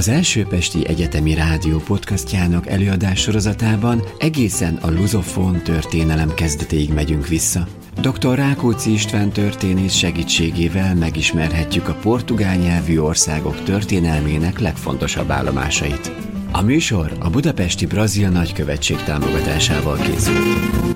Az első Pesti Egyetemi Rádió podcastjának előadás sorozatában egészen a luzofón történelem kezdetéig megyünk vissza. Dr. Rákóczi István történész segítségével megismerhetjük a portugál nyelvű országok történelmének legfontosabb állomásait. A műsor a Budapesti Brazil Nagykövetség támogatásával készült.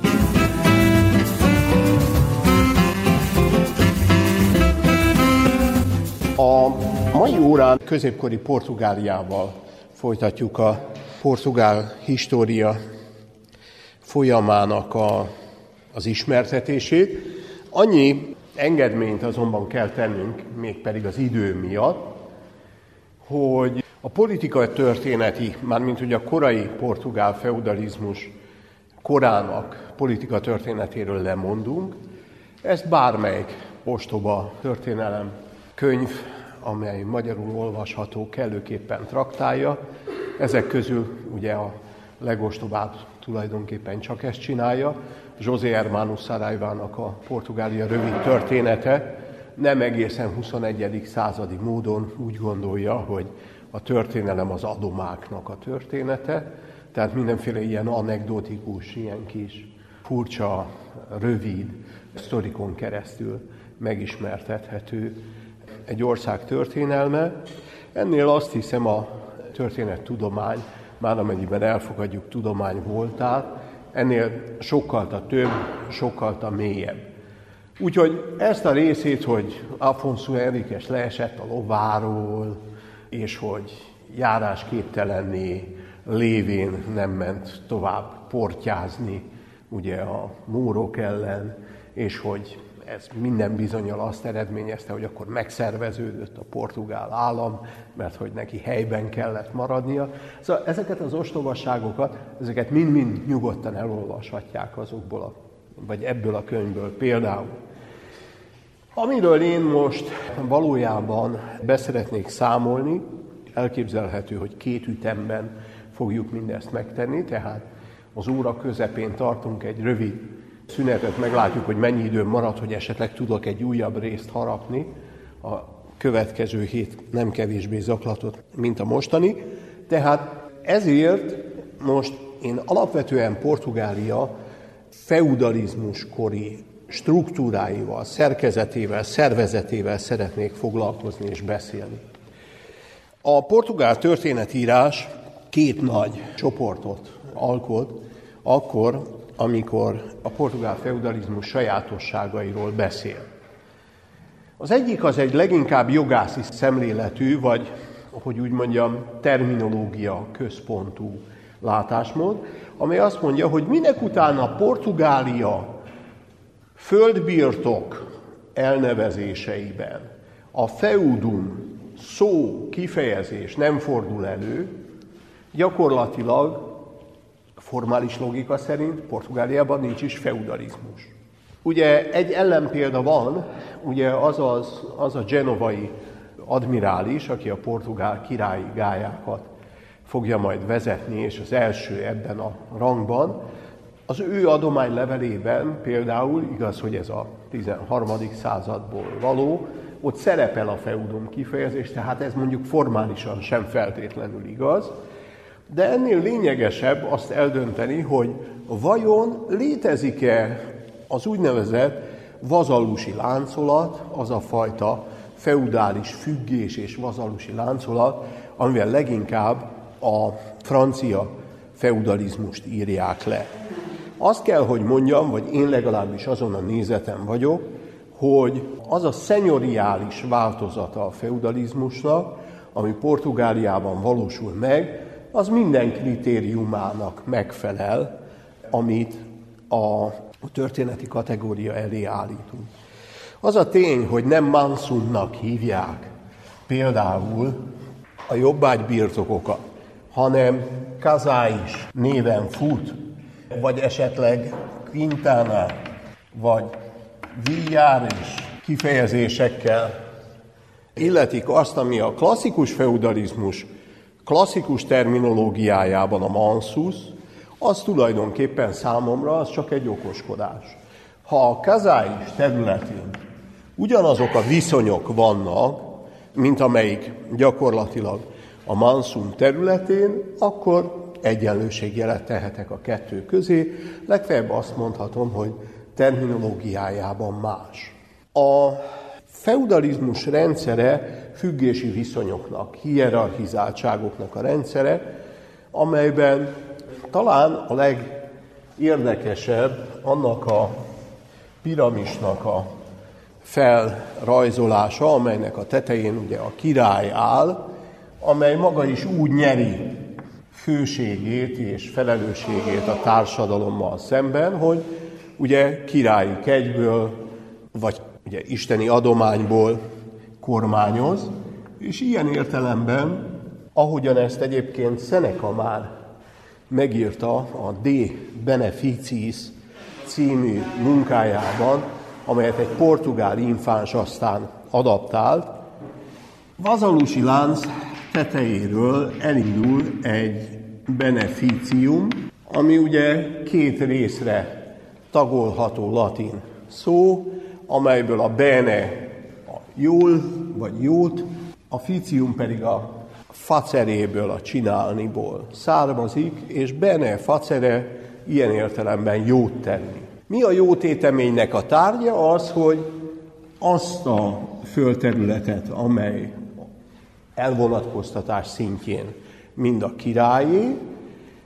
Órán középkori Portugáliával folytatjuk a portugál história folyamának a, az ismertetését. Annyi engedményt azonban kell tennünk, mégpedig az idő miatt, hogy a politikai történeti, mármint hogy a korai portugál feudalizmus korának politika történetéről lemondunk, ezt bármelyik ostoba történelem könyv, amely magyarul olvasható, kellőképpen traktálja. Ezek közül ugye a legostobább tulajdonképpen csak ezt csinálja. José Hermano Saraivának a Portugália rövid története nem egészen 21. századi módon úgy gondolja, hogy a történelem az adomáknak a története, tehát mindenféle ilyen anekdotikus, ilyen kis furcsa, rövid sztorikon keresztül megismertethető egy ország történelme. Ennél azt hiszem a történettudomány, már amennyiben elfogadjuk tudomány voltát, ennél sokkal több, sokkal mélyebb. Úgyhogy ezt a részét, hogy Afonso Enriquez leesett a lováról, és hogy járásképtelenné lévén nem ment tovább portyázni ugye a múrok ellen, és hogy ez minden bizonyal azt eredményezte, hogy akkor megszerveződött a portugál állam, mert hogy neki helyben kellett maradnia. Szóval ezeket az ostobasságokat, ezeket mind-mind nyugodtan elolvashatják azokból, a, vagy ebből a könyvből például. Amiről én most valójában beszeretnék számolni, elképzelhető, hogy két ütemben fogjuk mindezt megtenni, tehát az óra közepén tartunk egy rövid szünetet, meglátjuk, hogy mennyi idő marad, hogy esetleg tudok egy újabb részt harapni. A következő hét nem kevésbé zaklatott, mint a mostani. Tehát ezért most én alapvetően Portugália feudalizmus kori struktúráival, szerkezetével, szervezetével szeretnék foglalkozni és beszélni. A portugál történetírás két nagy csoportot alkot, akkor, amikor a portugál feudalizmus sajátosságairól beszél. Az egyik az egy leginkább jogászi szemléletű, vagy hogy úgy mondjam, terminológia központú látásmód, amely azt mondja, hogy minek utána Portugália földbirtok elnevezéseiben a feudum szó, kifejezés nem fordul elő, gyakorlatilag formális logika szerint Portugáliában nincs is feudalizmus. Ugye egy ellenpélda van, ugye az, az, az a genovai admirális, aki a portugál királyi gályákat fogja majd vezetni, és az első ebben a rangban, az ő adománylevelében például, igaz, hogy ez a 13. századból való, ott szerepel a feudum kifejezés, tehát ez mondjuk formálisan sem feltétlenül igaz, de ennél lényegesebb azt eldönteni, hogy vajon létezik-e az úgynevezett vazalusi láncolat, az a fajta feudális függés és vazalusi láncolat, amivel leginkább a francia feudalizmust írják le. Azt kell, hogy mondjam, vagy én legalábbis azon a nézetem vagyok, hogy az a szenyoriális változata a feudalizmusnak, ami Portugáliában valósul meg, az minden kritériumának megfelel, amit a történeti kategória elé állítunk. Az a tény, hogy nem Mansunnak hívják például a jobbágy birtokokat, hanem Kazáis néven fut, vagy esetleg Quintana, vagy Villares kifejezésekkel illetik azt, ami a klasszikus feudalizmus klasszikus terminológiájában a mansus, az tulajdonképpen számomra az csak egy okoskodás. Ha a kazáis területén ugyanazok a viszonyok vannak, mint amelyik gyakorlatilag a Mansum területén, akkor egyenlőségjelet tehetek a kettő közé, legfeljebb azt mondhatom, hogy terminológiájában más. A feudalizmus rendszere függési viszonyoknak, hierarchizáltságoknak a rendszere, amelyben talán a legérdekesebb annak a piramisnak a felrajzolása, amelynek a tetején ugye a király áll, amely maga is úgy nyeri főségét és felelősségét a társadalommal szemben, hogy ugye királyi kegyből, vagy ugye isteni adományból kormányoz, és ilyen értelemben, ahogyan ezt egyébként Seneca már megírta a De Beneficiis című munkájában, amelyet egy portugál infáns aztán adaptált, vazalusi lánc tetejéről elindul egy beneficium, ami ugye két részre tagolható latin szó, amelyből a bene jól vagy jót, a ficium pedig a faceréből, a csinálniból származik, és bene facere ilyen értelemben jót tenni. Mi a jó téteménynek a tárgya? Az, hogy azt a földterületet, amely elvonatkoztatás szintjén mind a királyé,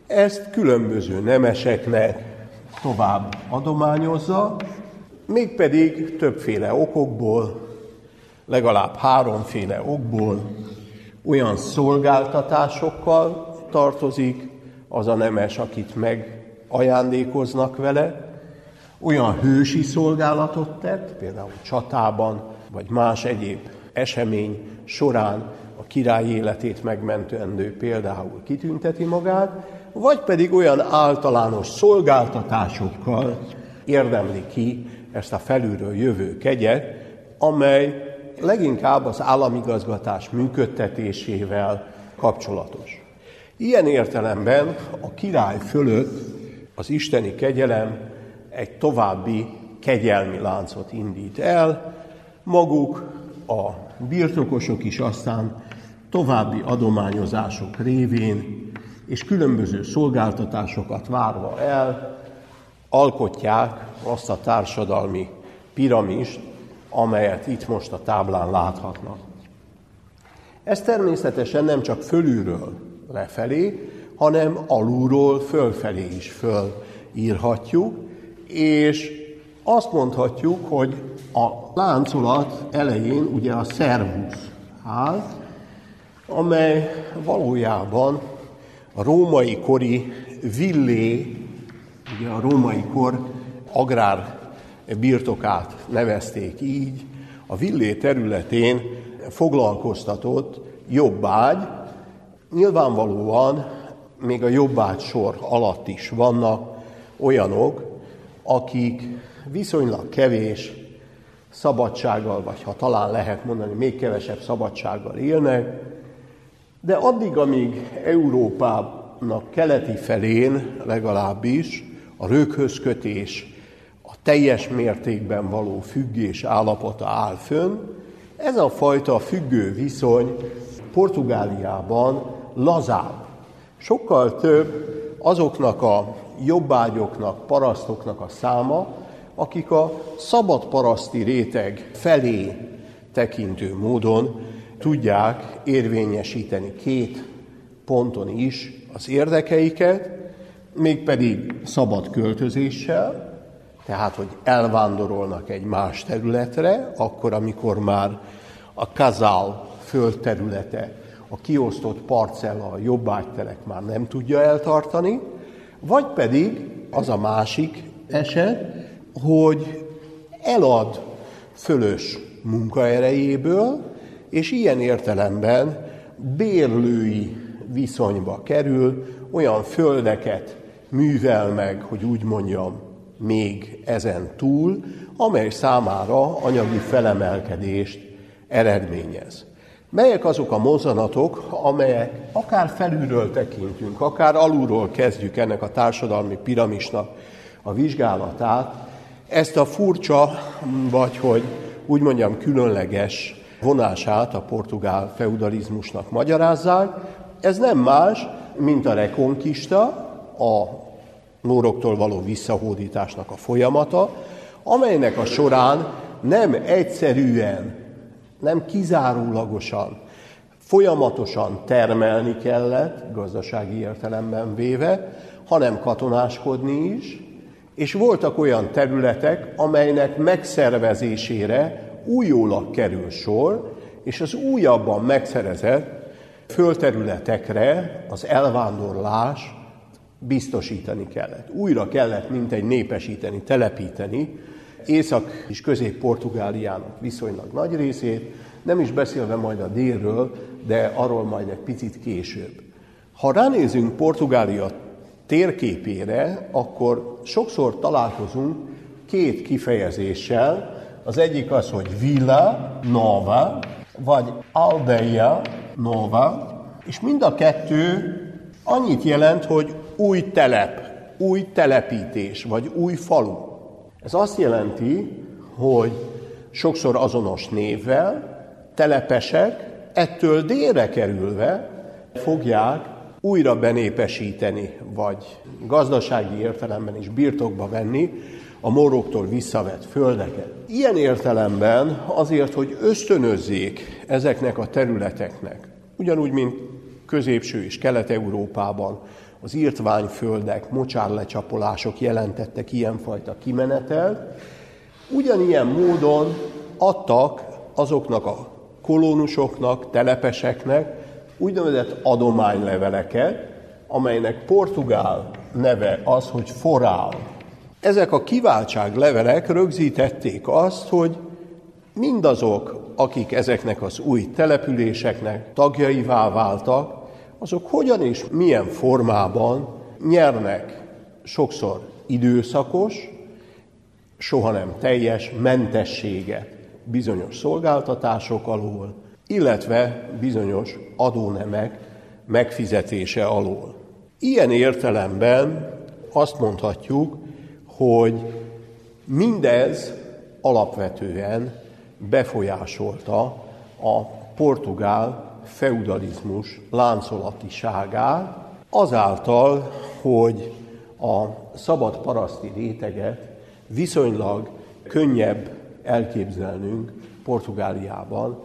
ezt különböző nemeseknek tovább adományozza, mégpedig többféle okokból, legalább háromféle okból olyan szolgáltatásokkal tartozik az a nemes, akit megajándékoznak vele, olyan hősi szolgálatot tett, például csatában, vagy más egyéb esemény során a király életét megmentendő például kitünteti magát, vagy pedig olyan általános szolgáltatásokkal érdemli ki ezt a felülről jövő kegyet, amely leginkább az államigazgatás működtetésével kapcsolatos. Ilyen értelemben a király fölött az isteni kegyelem egy további kegyelmi láncot indít el, maguk a birtokosok is aztán további adományozások révén és különböző szolgáltatásokat várva el, alkotják azt a társadalmi piramist, amelyet itt most a táblán láthatnak. Ez természetesen nem csak fölülről lefelé, hanem alulról fölfelé is fölírhatjuk, és azt mondhatjuk, hogy a láncolat elején ugye a szervusz áll, amely valójában a római kori villé, ugye a római kor agrár birtokát nevezték így, a villé területén foglalkoztatott jobbágy, nyilvánvalóan még a jobbágy sor alatt is vannak olyanok, akik viszonylag kevés szabadsággal, vagy ha talán lehet mondani, még kevesebb szabadsággal élnek, de addig, amíg Európának keleti felén legalábbis a röghöz kötés, teljes mértékben való függés állapota áll fönn, ez a fajta függő viszony Portugáliában lazább. Sokkal több azoknak a jobbágyoknak, parasztoknak a száma, akik a szabad paraszti réteg felé tekintő módon tudják érvényesíteni két ponton is az érdekeiket, mégpedig szabad költözéssel, tehát, hogy elvándorolnak egy más területre, akkor, amikor már a kazál földterülete, a kiosztott parcella, a jobbágytelek már nem tudja eltartani, vagy pedig az a másik eset, hogy elad fölös munkaerejéből, és ilyen értelemben bérlői viszonyba kerül, olyan földeket művel meg, hogy úgy mondjam, még ezen túl, amely számára anyagi felemelkedést eredményez. Melyek azok a mozzanatok, amelyek akár felülről tekintünk, akár alulról kezdjük ennek a társadalmi piramisnak a vizsgálatát, ezt a furcsa, vagy hogy úgy mondjam, különleges vonását a portugál feudalizmusnak magyarázzák. Ez nem más, mint a rekonkista, a nóroktól való visszahódításnak a folyamata, amelynek a során nem egyszerűen, nem kizárólagosan, folyamatosan termelni kellett, gazdasági értelemben véve, hanem katonáskodni is, és voltak olyan területek, amelynek megszervezésére újólag kerül sor, és az újabban megszerezett földterületekre az elvándorlás biztosítani kellett. Újra kellett mintegy népesíteni, telepíteni Észak- és Közép-Portugáliának viszonylag nagy részét, nem is beszélve majd a délről, de arról majd egy picit később. Ha ránézünk Portugália térképére, akkor sokszor találkozunk két kifejezéssel. Az egyik az, hogy Villa Nova, vagy Aldeia Nova, és mind a kettő annyit jelent, hogy új telep, új telepítés, vagy új falu. Ez azt jelenti, hogy sokszor azonos névvel, telepesek, ettől délre kerülve fogják újra benépesíteni, vagy gazdasági értelemben is birtokba venni a moroktól visszavett földeket. Ilyen értelemben azért, hogy ösztönözzék ezeknek a területeknek, ugyanúgy, mint középső és kelet-európában az írtványföldek, mocsárlecsapolások jelentettek ilyenfajta kimenetelt, ugyanilyen módon adtak azoknak a kolónusoknak, telepeseknek úgynevezett adományleveleket, amelynek portugál neve az, hogy forál. Ezek a kiváltság levelek rögzítették azt, hogy mindazok, akik ezeknek az új településeknek tagjaivá váltak, azok hogyan és milyen formában nyernek sokszor időszakos, soha nem teljes mentességet bizonyos szolgáltatások alól, illetve bizonyos adónemek megfizetése alól. Ilyen értelemben azt mondhatjuk, hogy mindez alapvetően befolyásolta a portugál feudalizmus láncolatiságát, azáltal, hogy a szabad paraszti réteget viszonylag könnyebb elképzelnünk Portugáliában,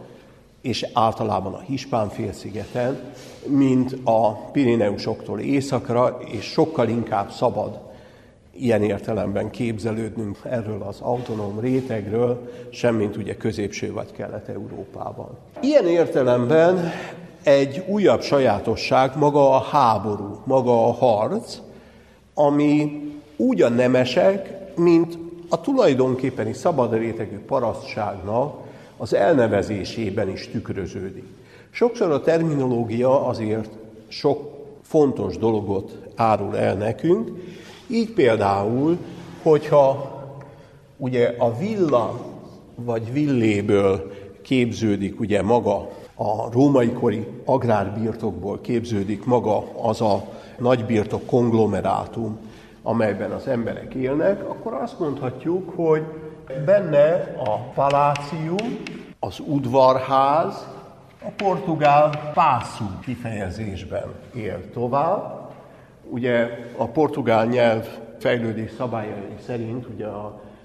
és általában a Hispán félszigeten, mint a Pirineusoktól északra, és sokkal inkább szabad ilyen értelemben képzelődnünk erről az autonóm rétegről, semmint ugye középső vagy kelet-európában. Ilyen értelemben egy újabb sajátosság maga a háború, maga a harc, ami úgy a nemesek, mint a tulajdonképpeni szabad rétegű parasztságnak az elnevezésében is tükröződik. Sokszor a terminológia azért sok fontos dologot árul el nekünk, így például, hogyha ugye a villa vagy villéből képződik ugye maga a római kori agrárbirtokból képződik maga az a nagybirtok konglomerátum, amelyben az emberek élnek, akkor azt mondhatjuk, hogy benne a palácium, az udvarház, a portugál pászú kifejezésben él tovább. Ugye a portugál nyelv fejlődés szabályai szerint ugye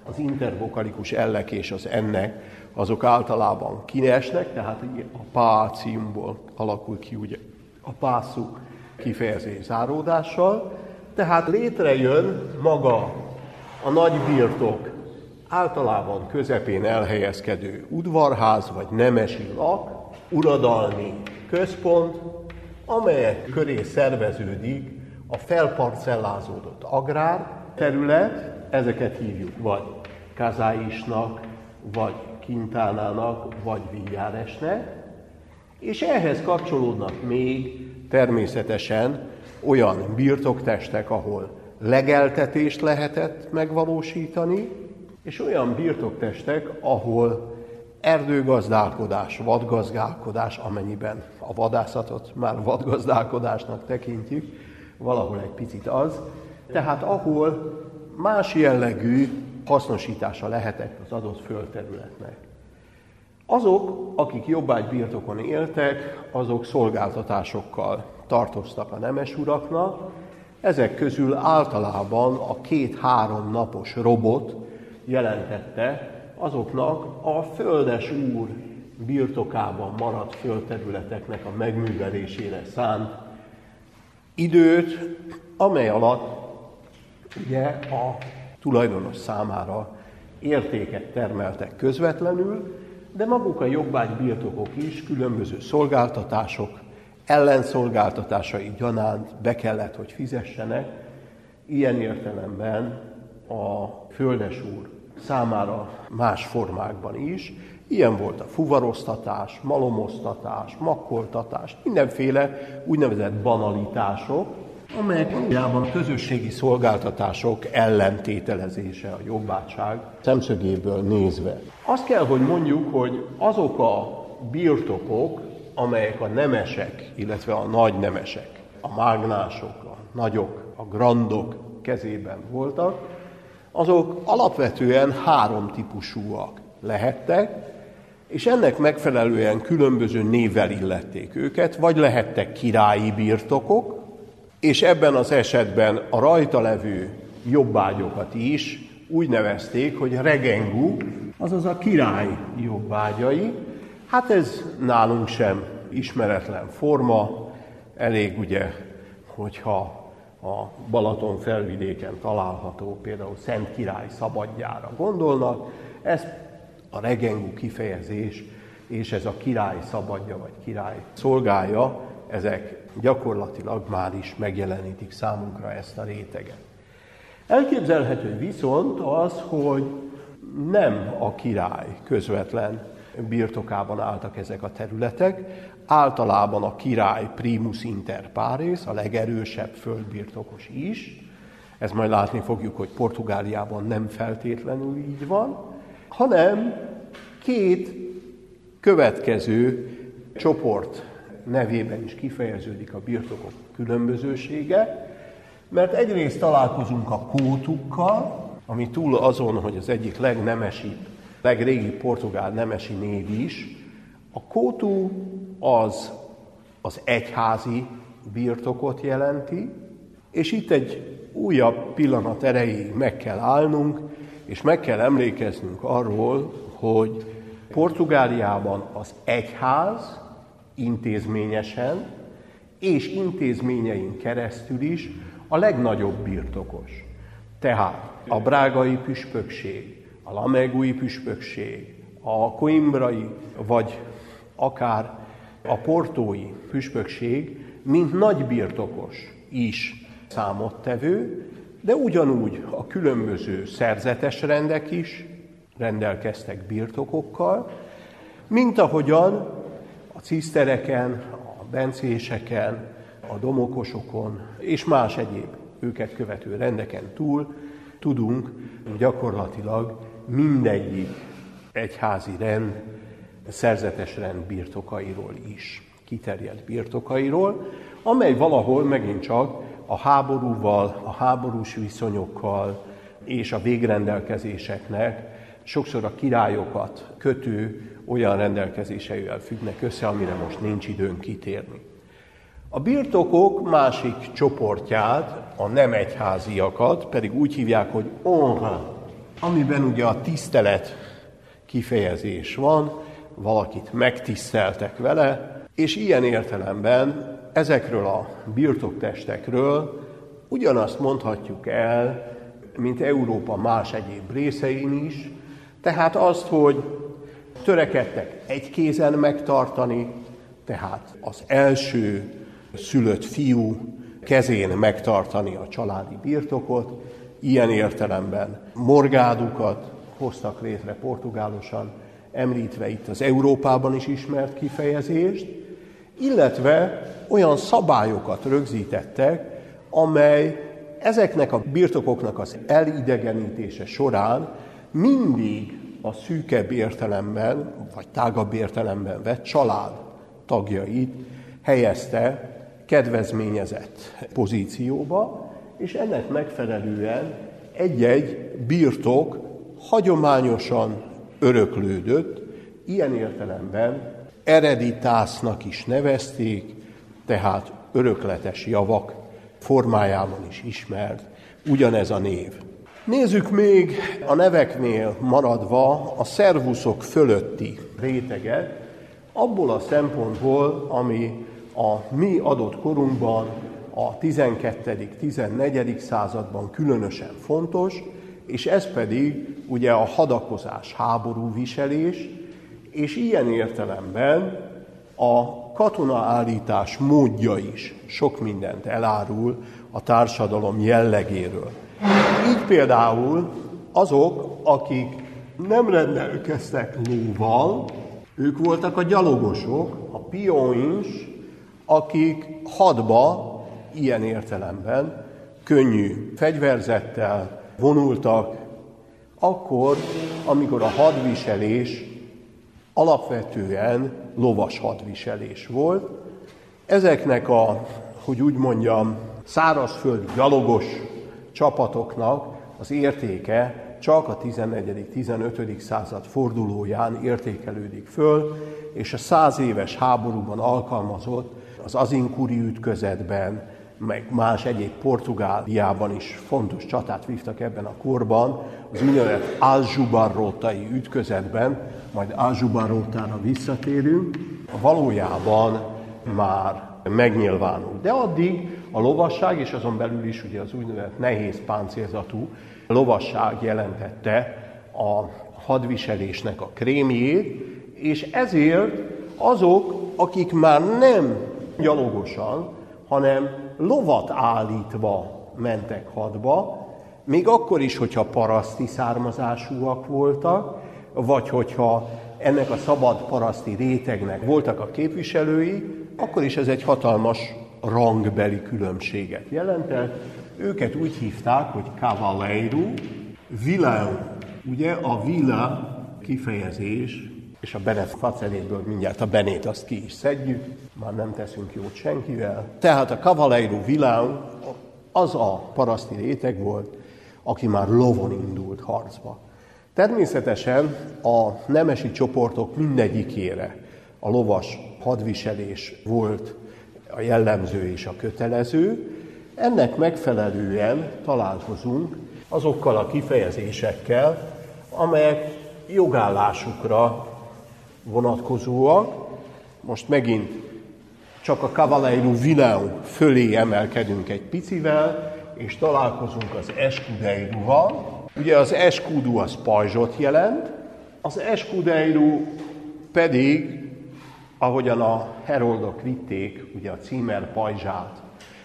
az intervokalikus ellek és az ennek azok általában kinesnek, tehát a páciumból alakul ki ugye a pászú kifejezés záródással, tehát létrejön maga a nagy birtok, általában közepén elhelyezkedő udvarház vagy nemesi lak, uradalmi központ, amelyek köré szerveződik a felparcellázódott agrár terület, ezeket hívjuk vagy kazáisnak, vagy kintánának, vagy vigyáresnek, és ehhez kapcsolódnak még természetesen olyan birtoktestek, ahol legeltetést lehetett megvalósítani, és olyan birtoktestek, ahol erdőgazdálkodás, vadgazdálkodás, amennyiben a vadászatot már vadgazdálkodásnak tekintjük, valahol egy picit az, tehát ahol más jellegű hasznosítása lehetett az adott földterületnek. Azok, akik jobbágy birtokon éltek, azok szolgáltatásokkal tartoztak a nemes uraknak, ezek közül általában a két-három napos robot jelentette azoknak a földes úr birtokában maradt földterületeknek a megművelésére szánt időt, amely alatt ugye a tulajdonos számára értéket termeltek közvetlenül, de maguk a jobbágy birtokok is különböző szolgáltatások, ellenszolgáltatásai gyanánt be kellett, hogy fizessenek. Ilyen értelemben a földes úr számára más formákban is. Ilyen volt a fuvaroztatás, malomoztatás, makkoltatás, mindenféle úgynevezett banalitások, amelyek valójában közösségi szolgáltatások ellentételezése a jobbátság szemszögéből nézve. Azt kell, hogy mondjuk, hogy azok a birtokok, amelyek a nemesek, illetve a nagy nemesek, a mágnások, a nagyok, a grandok kezében voltak, azok alapvetően három típusúak lehettek, és ennek megfelelően különböző névvel illették őket, vagy lehettek királyi birtokok, és ebben az esetben a rajta levő jobbágyokat is úgy nevezték, hogy regengu, azaz a király jobbágyai. Hát ez nálunk sem ismeretlen forma, elég ugye, hogyha a Balaton felvidéken található például Szent Király szabadjára gondolnak, ez a regengu kifejezés, és ez a király szabadja, vagy király szolgája, ezek gyakorlatilag már is megjelenítik számunkra ezt a réteget. Elképzelhető viszont az, hogy nem a király közvetlen birtokában álltak ezek a területek, általában a király primus inter pares, a legerősebb földbirtokos is, ez majd látni fogjuk, hogy Portugáliában nem feltétlenül így van, hanem két következő csoport nevében is kifejeződik a birtokok különbözősége, mert egyrészt találkozunk a kótukkal, ami túl azon, hogy az egyik legnemesibb, legrégi portugál nemesi név is, a kótú az az egyházi birtokot jelenti, és itt egy újabb pillanat erejéig meg kell állnunk, és meg kell emlékeznünk arról, hogy Portugáliában az egyház intézményesen és intézményein keresztül is a legnagyobb birtokos. Tehát a brágai püspökség, a lamegui püspökség, a coimbrai, vagy akár a portói püspökség, mint nagy birtokos is számottevő, de ugyanúgy a különböző szerzetes rendek is rendelkeztek birtokokkal, mint ahogyan a cisztereken, a bencéseken, a domokosokon és más egyéb őket követő rendeken túl tudunk gyakorlatilag mindegyik egyházi rend, szerzetes rend birtokairól is, kiterjedt birtokairól, amely valahol megint csak a háborúval, a háborús viszonyokkal és a végrendelkezéseknek sokszor a királyokat kötő olyan rendelkezéseivel függnek össze, amire most nincs időnk kitérni. A birtokok másik csoportját, a nem egyháziakat pedig úgy hívják, hogy onha, amiben ugye a tisztelet kifejezés van, valakit megtiszteltek vele, és ilyen értelemben ezekről a birtoktestekről ugyanazt mondhatjuk el, mint Európa más egyéb részein is, tehát azt, hogy törekedtek egy kézen megtartani, tehát az első szülött fiú kezén megtartani a családi birtokot, ilyen értelemben morgádukat hoztak létre portugálosan, említve itt az Európában is ismert kifejezést, illetve olyan szabályokat rögzítettek, amely ezeknek a birtokoknak az elidegenítése során mindig a szűkebb értelemben, vagy tágabb értelemben vett család tagjait helyezte kedvezményezett pozícióba, és ennek megfelelően egy-egy birtok hagyományosan öröklődött, ilyen értelemben ereditásznak is nevezték, tehát örökletes javak formájában is ismert ugyanez a név. Nézzük még a neveknél maradva a szervuszok fölötti réteget, abból a szempontból, ami a mi adott korunkban a 12.-14. században különösen fontos, és ez pedig ugye a hadakozás, háború viselés, és ilyen értelemben a katonaállítás módja is sok mindent elárul a társadalom jellegéről. Így például azok, akik nem rendelkeztek lóval, ők voltak a gyalogosok, a pióins, akik hadba ilyen értelemben könnyű fegyverzettel vonultak, akkor, amikor a hadviselés alapvetően lovas hadviselés volt. Ezeknek a, hogy úgy mondjam, szárazföldi gyalogos csapatoknak az értéke csak a 14.-15. század fordulóján értékelődik föl, és a száz éves háborúban alkalmazott az azinkuri ütközetben, meg más egyéb Portugáliában is fontos csatát vívtak ebben a korban, az úgynevezett Alzsubarrótai ütközetben, majd Alzsubarrótára visszatérünk, valójában már megnyilvánul. De addig a lovasság, és azon belül is ugye az úgynevezett nehéz páncélzatú lovasság jelentette a hadviselésnek a krémjét, és ezért azok, akik már nem gyalogosan, hanem lovat állítva mentek hadba, még akkor is, hogyha paraszti származásúak voltak, vagy hogyha ennek a szabad paraszti rétegnek voltak a képviselői, akkor is ez egy hatalmas rangbeli különbséget jelentett. Őket úgy hívták, hogy cavaleiro, vilão. Ugye a villa kifejezés, és a Benet faceréből mindjárt a Benét azt ki is szedjük, már nem teszünk jót senkivel. Tehát a cavaleiro vilão az a paraszti réteg volt, aki már lovon indult harcba. Természetesen a nemesi csoportok mindegyikére a lovas hadviselés volt a jellemző és a kötelező. Ennek megfelelően találkozunk azokkal a kifejezésekkel, amelyek jogállásukra vonatkozóak. Most megint csak a Cavaleiro Vilão fölé emelkedünk egy picivel, és találkozunk az Escudeiruval. Ugye az Escudo az pajzsot jelent, az Escudeiro pedig ahogyan a heroldok vitték ugye a címer pajzsát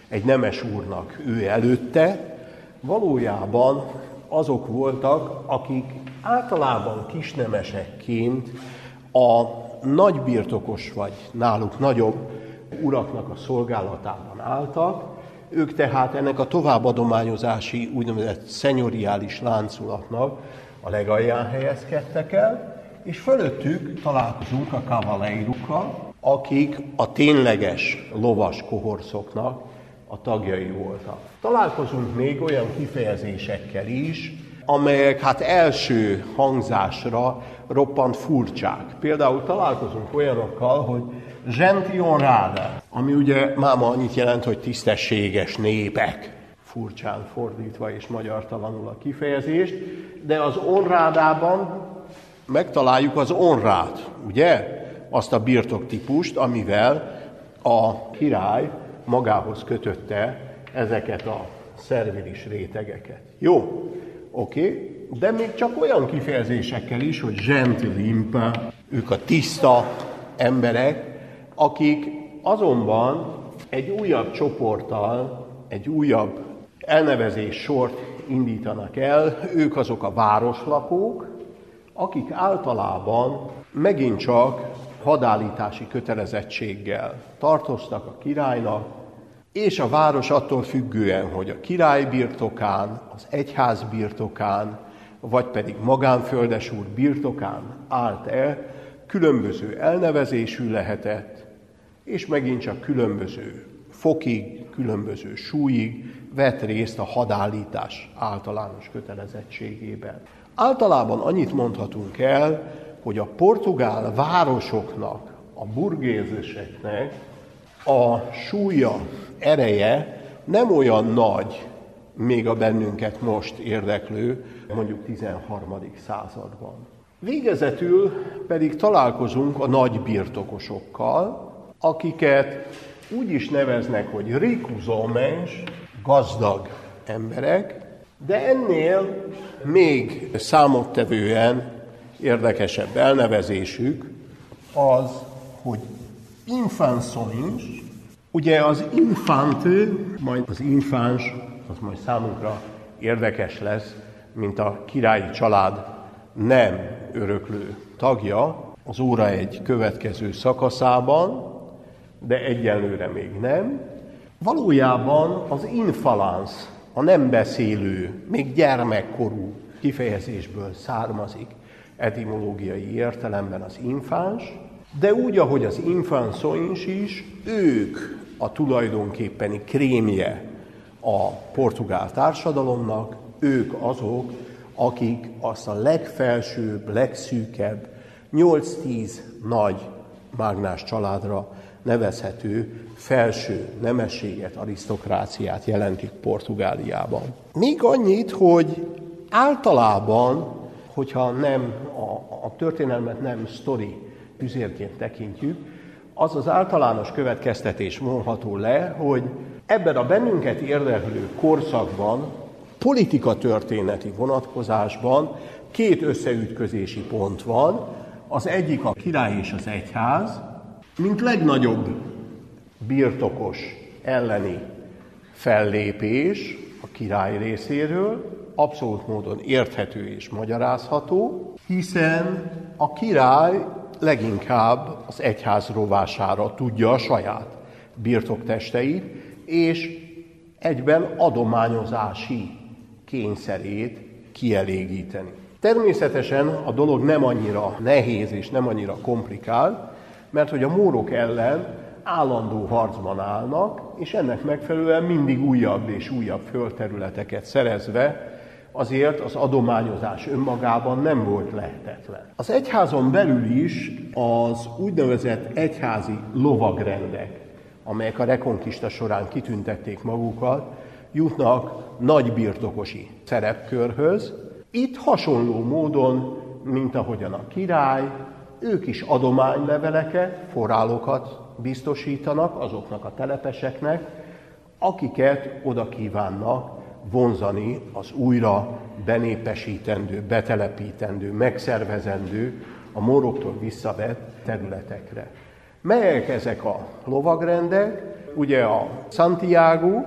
egy nemes úrnak ő előtte, valójában azok voltak, akik általában kisnemesekként a nagybirtokos vagy náluk nagyobb uraknak a szolgálatában álltak, ők tehát ennek a továbbadományozási úgynevezett szenyoriális láncolatnak a legalján helyezkedtek el, és fölöttük találkozunk a kavaleirukkal, akik a tényleges lovas kohorszoknak a tagjai voltak. Találkozunk még olyan kifejezésekkel is, amelyek hát első hangzásra roppant furcsák. Például találkozunk olyanokkal, hogy gentionrada, ami ugye máma annyit jelent, hogy tisztességes népek, furcsán fordítva és magyartalanul a kifejezést, de az onrádában megtaláljuk az onrát, ugye? Azt a birtoktípust, amivel a király magához kötötte ezeket a szervilis rétegeket. Jó, oké, okay. de még csak olyan kifejezésekkel is, hogy gentilimpa, ők a tiszta emberek, akik azonban egy újabb csoporttal, egy újabb elnevezés sort indítanak el, ők azok a városlakók, akik általában megint csak hadállítási kötelezettséggel tartoztak a királynak, és a város attól függően, hogy a király birtokán, az egyház birtokán, vagy pedig magánföldes úr birtokán állt el, különböző elnevezésű lehetett, és megint csak különböző fokig, különböző súlyig vett részt a hadállítás általános kötelezettségében. Általában annyit mondhatunk el, hogy a portugál városoknak, a burgézeseknek a súlya, ereje nem olyan nagy, még a bennünket most érdeklő, mondjuk 13. században. Végezetül pedig találkozunk a nagy birtokosokkal, akiket úgy is neveznek, hogy rikuzomens, gazdag emberek, de ennél még számottevően érdekesebb elnevezésük az, hogy infansoins, ugye az infante, majd az infáns, az majd számunkra érdekes lesz, mint a királyi család nem öröklő tagja, az óra egy következő szakaszában, de egyelőre még nem. Valójában az infalans, a nem beszélő, még gyermekkorú kifejezésből származik etimológiai értelemben az infáns, de úgy, ahogy az infansoins is, ők a tulajdonképpeni krémje a portugál társadalomnak, ők azok, akik azt a legfelsőbb, legszűkebb, 8-10 nagy mágnás családra nevezhető felső nemességet, arisztokráciát jelentik Portugáliában. Még annyit, hogy általában, hogyha nem a, a történelmet nem sztori üzérként tekintjük, az az általános következtetés vonható le, hogy ebben a bennünket érdeklő korszakban, politika történeti vonatkozásban két összeütközési pont van. Az egyik a király és az egyház, mint legnagyobb birtokos elleni fellépés a király részéről, abszolút módon érthető és magyarázható, hiszen a király leginkább az egyház rovására tudja a saját birtoktesteit, és egyben adományozási kényszerét kielégíteni. Természetesen a dolog nem annyira nehéz és nem annyira komplikált, mert hogy a mórok ellen állandó harcban állnak, és ennek megfelelően mindig újabb és újabb földterületeket szerezve, azért az adományozás önmagában nem volt lehetetlen. Az egyházon belül is az úgynevezett egyházi lovagrendek, amelyek a rekonkista során kitüntették magukat, jutnak nagy birtokosi szerepkörhöz. Itt hasonló módon, mint ahogyan a király, ők is adományleveleket, forrálokat biztosítanak azoknak a telepeseknek, akiket oda kívánnak vonzani az újra benépesítendő, betelepítendő, megszervezendő, a moroktól visszavett területekre. Melyek ezek a lovagrendek? Ugye a Santiago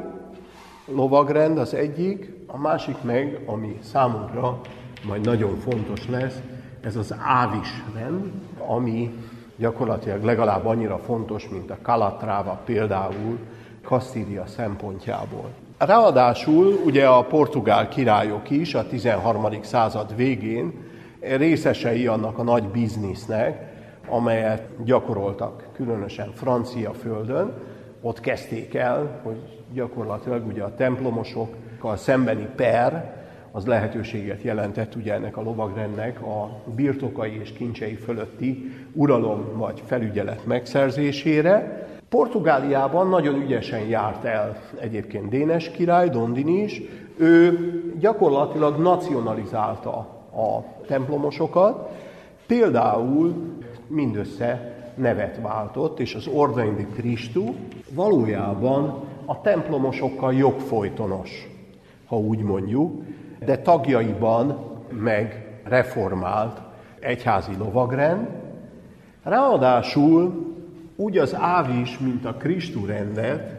lovagrend az egyik, a másik meg, ami számunkra majd nagyon fontos lesz, ez az ávis rend, ami gyakorlatilag legalább annyira fontos, mint a Calatrava például Kastília szempontjából. Ráadásul ugye a portugál királyok is a 13. század végén részesei annak a nagy biznisznek, amelyet gyakoroltak, különösen francia földön. Ott kezdték el, hogy gyakorlatilag ugye a templomosokkal szembeni per, az lehetőséget jelentett ugye ennek a lovagrendnek a birtokai és kincsei fölötti uralom vagy felügyelet megszerzésére. Portugáliában nagyon ügyesen járt el egyébként Dénes király, Dondin is. Ő gyakorlatilag nacionalizálta a templomosokat, például mindössze nevet váltott, és az Ordem de Cristo valójában a templomosokkal jogfolytonos, ha úgy mondjuk, de tagjaiban meg reformált egyházi lovagrend. Ráadásul úgy az ávis, mint a Krisztú rendet,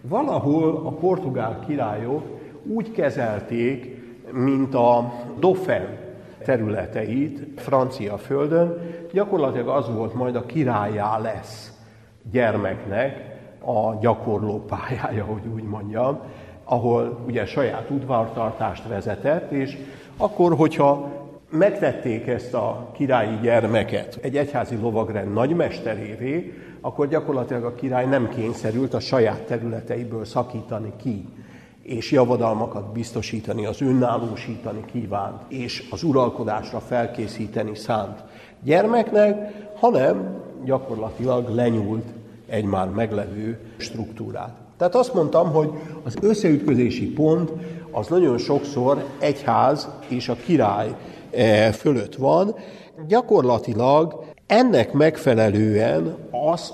valahol a portugál királyok úgy kezelték, mint a Dauphin területeit francia földön, gyakorlatilag az volt majd a királyá lesz gyermeknek a gyakorló pályája, hogy úgy mondjam, ahol ugye saját udvartartást vezetett, és akkor, hogyha megtették ezt a királyi gyermeket egy egyházi lovagrend nagymesterévé, akkor gyakorlatilag a király nem kényszerült a saját területeiből szakítani ki, és javadalmakat biztosítani, az önállósítani kívánt, és az uralkodásra felkészíteni szánt gyermeknek, hanem gyakorlatilag lenyúlt egy már meglevő struktúrát. Tehát azt mondtam, hogy az összeütközési pont az nagyon sokszor egyház és a király eh, fölött van. Gyakorlatilag ennek megfelelően az,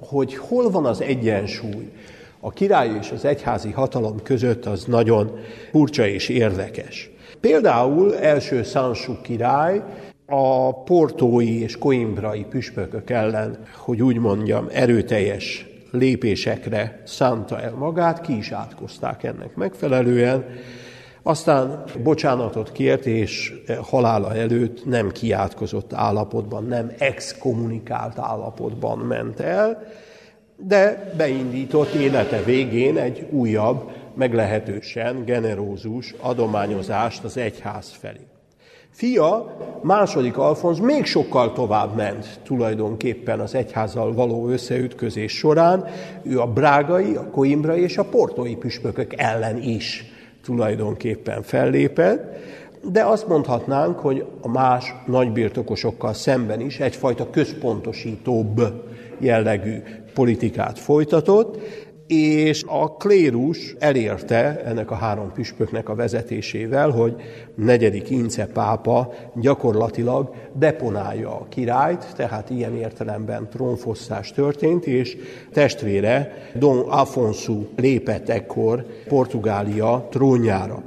hogy hol van az egyensúly a király és az egyházi hatalom között, az nagyon furcsa és érdekes. Például első Sansú király a portói és koimbrai püspökök ellen, hogy úgy mondjam, erőteljes lépésekre szánta el magát, ki is átkozták ennek megfelelően, aztán bocsánatot kért, és halála előtt nem kiátkozott állapotban, nem exkommunikált állapotban ment el, de beindított élete végén egy újabb, meglehetősen generózus adományozást az egyház felé. Fia, második Alfonz még sokkal tovább ment tulajdonképpen az egyházzal való összeütközés során. Ő a brágai, a koimbrai és a portói püspökök ellen is tulajdonképpen fellépett, de azt mondhatnánk, hogy a más nagybirtokosokkal szemben is egyfajta központosítóbb jellegű politikát folytatott, és a klérus elérte ennek a három püspöknek a vezetésével, hogy negyedik Ince pápa gyakorlatilag deponálja a királyt, tehát ilyen értelemben trónfosszás történt, és testvére Don Afonso lépett ekkor Portugália trónjára.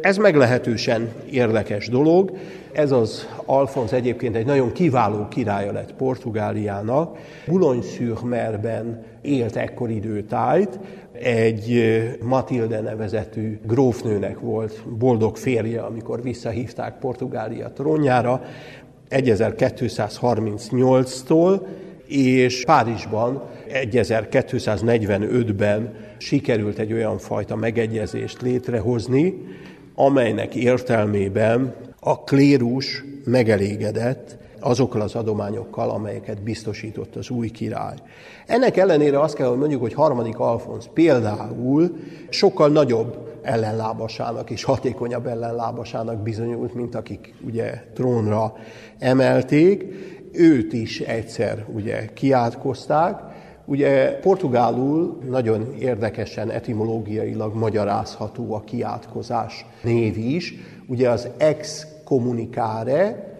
Ez meglehetősen érdekes dolog. Ez az Alfonz egyébként egy nagyon kiváló királya lett Portugáliának. Boulogne-sur-Merben élt ekkor időtájt, egy Matilde nevezetű grófnőnek volt boldog férje, amikor visszahívták Portugália trónjára 1238-tól, és Párizsban 1245-ben sikerült egy olyan fajta megegyezést létrehozni, amelynek értelmében a klérus megelégedett azokkal az adományokkal, amelyeket biztosított az új király. Ennek ellenére azt kell, hogy mondjuk, hogy harmadik Alfonsz például sokkal nagyobb ellenlábasának és hatékonyabb ellenlábasának bizonyult, mint akik ugye trónra emelték. Őt is egyszer ugye kiátkozták, Ugye portugálul nagyon érdekesen etimológiailag magyarázható a kiátkozás név is. Ugye az ex communicare,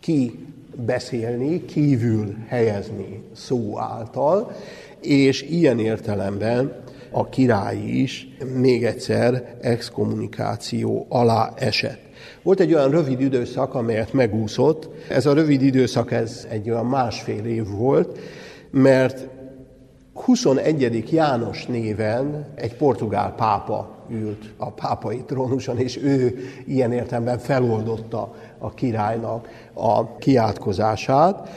ki beszélni, kívül helyezni szó által, és ilyen értelemben a király is még egyszer exkommunikáció alá esett. Volt egy olyan rövid időszak, amelyet megúszott. Ez a rövid időszak, ez egy olyan másfél év volt, mert 21. János néven egy portugál pápa ült a pápai trónuson, és ő ilyen értelemben feloldotta a királynak a kiátkozását.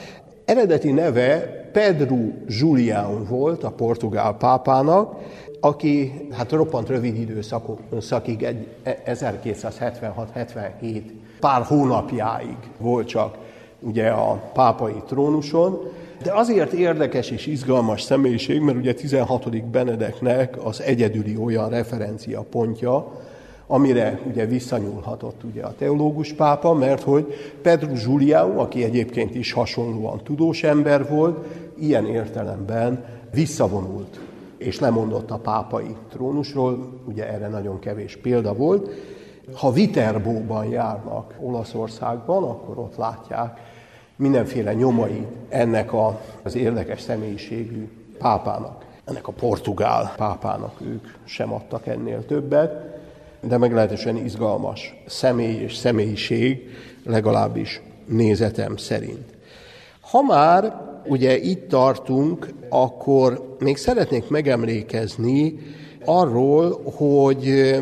Eredeti neve Pedro Julián volt a portugál pápának, aki hát roppant rövid időszakig, egy 1276-77 pár hónapjáig volt csak ugye a pápai trónuson, de azért érdekes és izgalmas személyiség, mert ugye 16. Benedeknek az egyedüli olyan referencia pontja, amire ugye visszanyúlhatott ugye a teológus pápa, mert hogy Pedro Julião, aki egyébként is hasonlóan tudós ember volt, ilyen értelemben visszavonult és lemondott a pápai trónusról, ugye erre nagyon kevés példa volt. Ha Viterbóban járnak Olaszországban, akkor ott látják mindenféle nyomai ennek a, az érdekes személyiségű pápának, ennek a portugál pápának ők sem adtak ennél többet, de meglehetősen izgalmas személy és személyiség, legalábbis nézetem szerint. Ha már ugye itt tartunk, akkor még szeretnék megemlékezni arról, hogy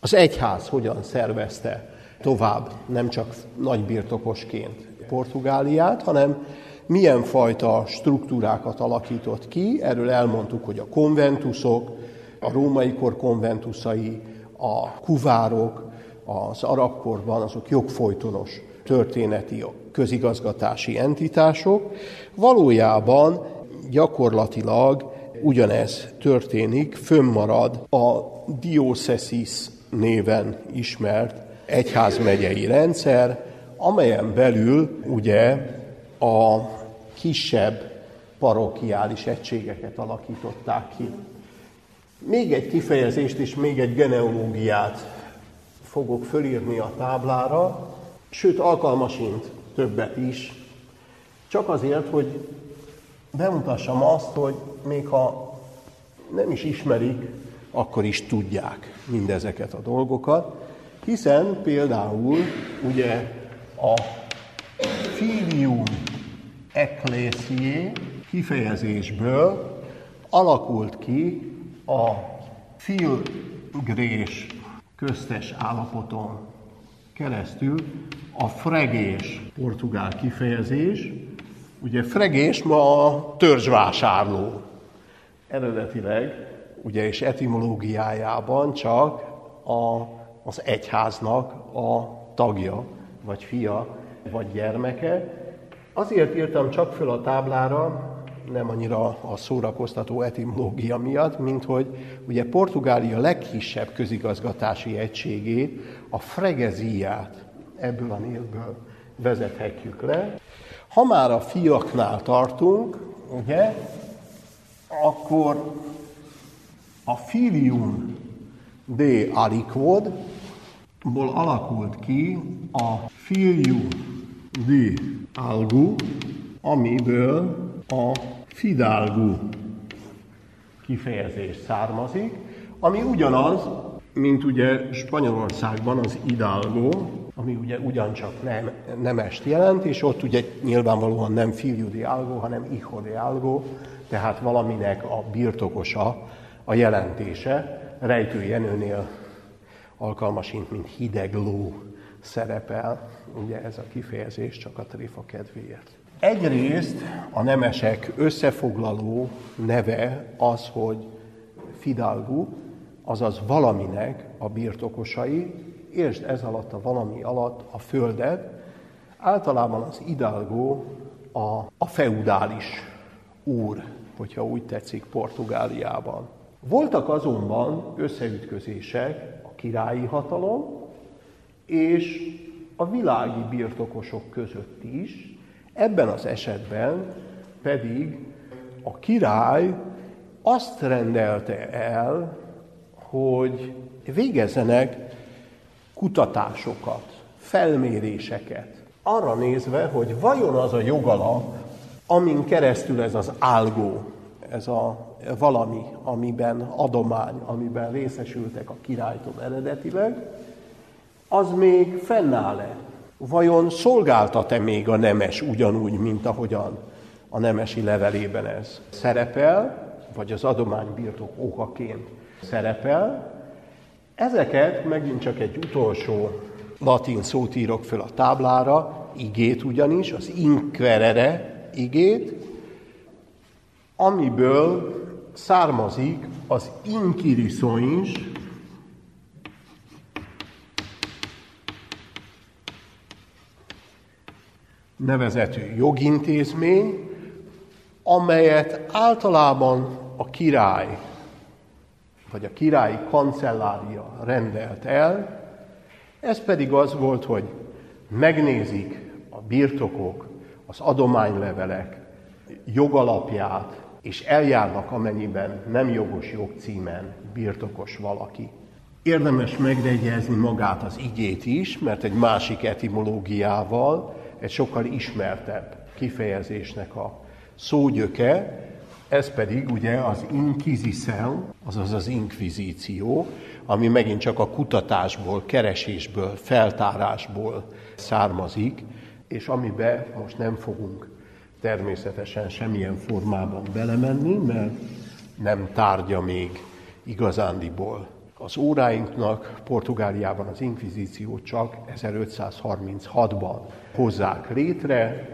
az egyház hogyan szervezte tovább, nem csak nagybirtokosként Portugáliát, hanem milyen fajta struktúrákat alakított ki. Erről elmondtuk, hogy a konventusok, a római kor konventusai, a kuvárok, az arab korban azok jogfolytonos történeti, közigazgatási entitások. Valójában gyakorlatilag ugyanez történik, fönnmarad a diószesis néven ismert egyházmegyei rendszer, amelyen belül ugye a kisebb parokiális egységeket alakították ki. Még egy kifejezést és még egy genealógiát fogok fölírni a táblára, sőt alkalmasint többet is, csak azért, hogy bemutassam azt, hogy még ha nem is ismerik, akkor is tudják mindezeket a dolgokat, hiszen például ugye a filium ecclesiae kifejezésből alakult ki a filgrés köztes állapoton keresztül a fregés portugál kifejezés. Ugye fregés ma a törzsvásárló. Eredetileg, ugye és etimológiájában csak a, az egyháznak a tagja, vagy fia, vagy gyermeke. Azért írtam csak föl a táblára, nem annyira a szórakoztató etimológia miatt, mint hogy ugye Portugália legkisebb közigazgatási egységét, a fregeziát ebből a névből vezethetjük le. Ha már a fiaknál tartunk, ugye, akkor a filium de aliquod ból alakult ki a filium de algu, amiből a fidalgu kifejezés származik, ami ugyanaz, mint ugye Spanyolországban az hidalgo, ami ugye ugyancsak nem, nemest jelent, és ott ugye nyilvánvalóan nem fiú de algo, hanem hijo de algo, tehát valaminek a birtokosa a jelentése. Rejtő Jenőnél alkalmasint, mint hideg ló szerepel, ugye ez a kifejezés csak a tréfa kedvéért. Egyrészt a nemesek összefoglaló neve az, hogy fidalgu, azaz valaminek a birtokosai, értsd ez alatt a valami alatt a földet, általában az idalgó a, a feudális úr, hogyha úgy tetszik Portugáliában. Voltak azonban összeütközések királyi hatalom és a világi birtokosok között is, Ebben az esetben pedig a király azt rendelte el, hogy végezzenek kutatásokat, felméréseket, arra nézve, hogy vajon az a jogalap, amin keresztül ez az álgó, ez a valami, amiben adomány, amiben részesültek a királytól eredetileg, az még fennáll-e? vajon szolgáltat-e még a nemes ugyanúgy, mint ahogyan a nemesi levelében ez szerepel, vagy az adománybirtok okaként szerepel. Ezeket megint csak egy utolsó latin szót írok föl a táblára, igét ugyanis, az inquerere igét, amiből származik az inquirisoins, nevezetű jogintézmény, amelyet általában a király, vagy a királyi kancellária rendelt el, ez pedig az volt, hogy megnézik a birtokok, az adománylevelek jogalapját, és eljárnak, amennyiben nem jogos jogcímen birtokos valaki. Érdemes megjegyezni magát az igét is, mert egy másik etimológiával egy sokkal ismertebb kifejezésnek a szógyöke, ez pedig ugye az inquisition, azaz az inkvizíció, ami megint csak a kutatásból, keresésből, feltárásból származik, és amibe most nem fogunk természetesen semmilyen formában belemenni, mert nem tárgya még igazándiból az óráinknak Portugáliában az inkvizíció csak 1536-ban hozzák létre,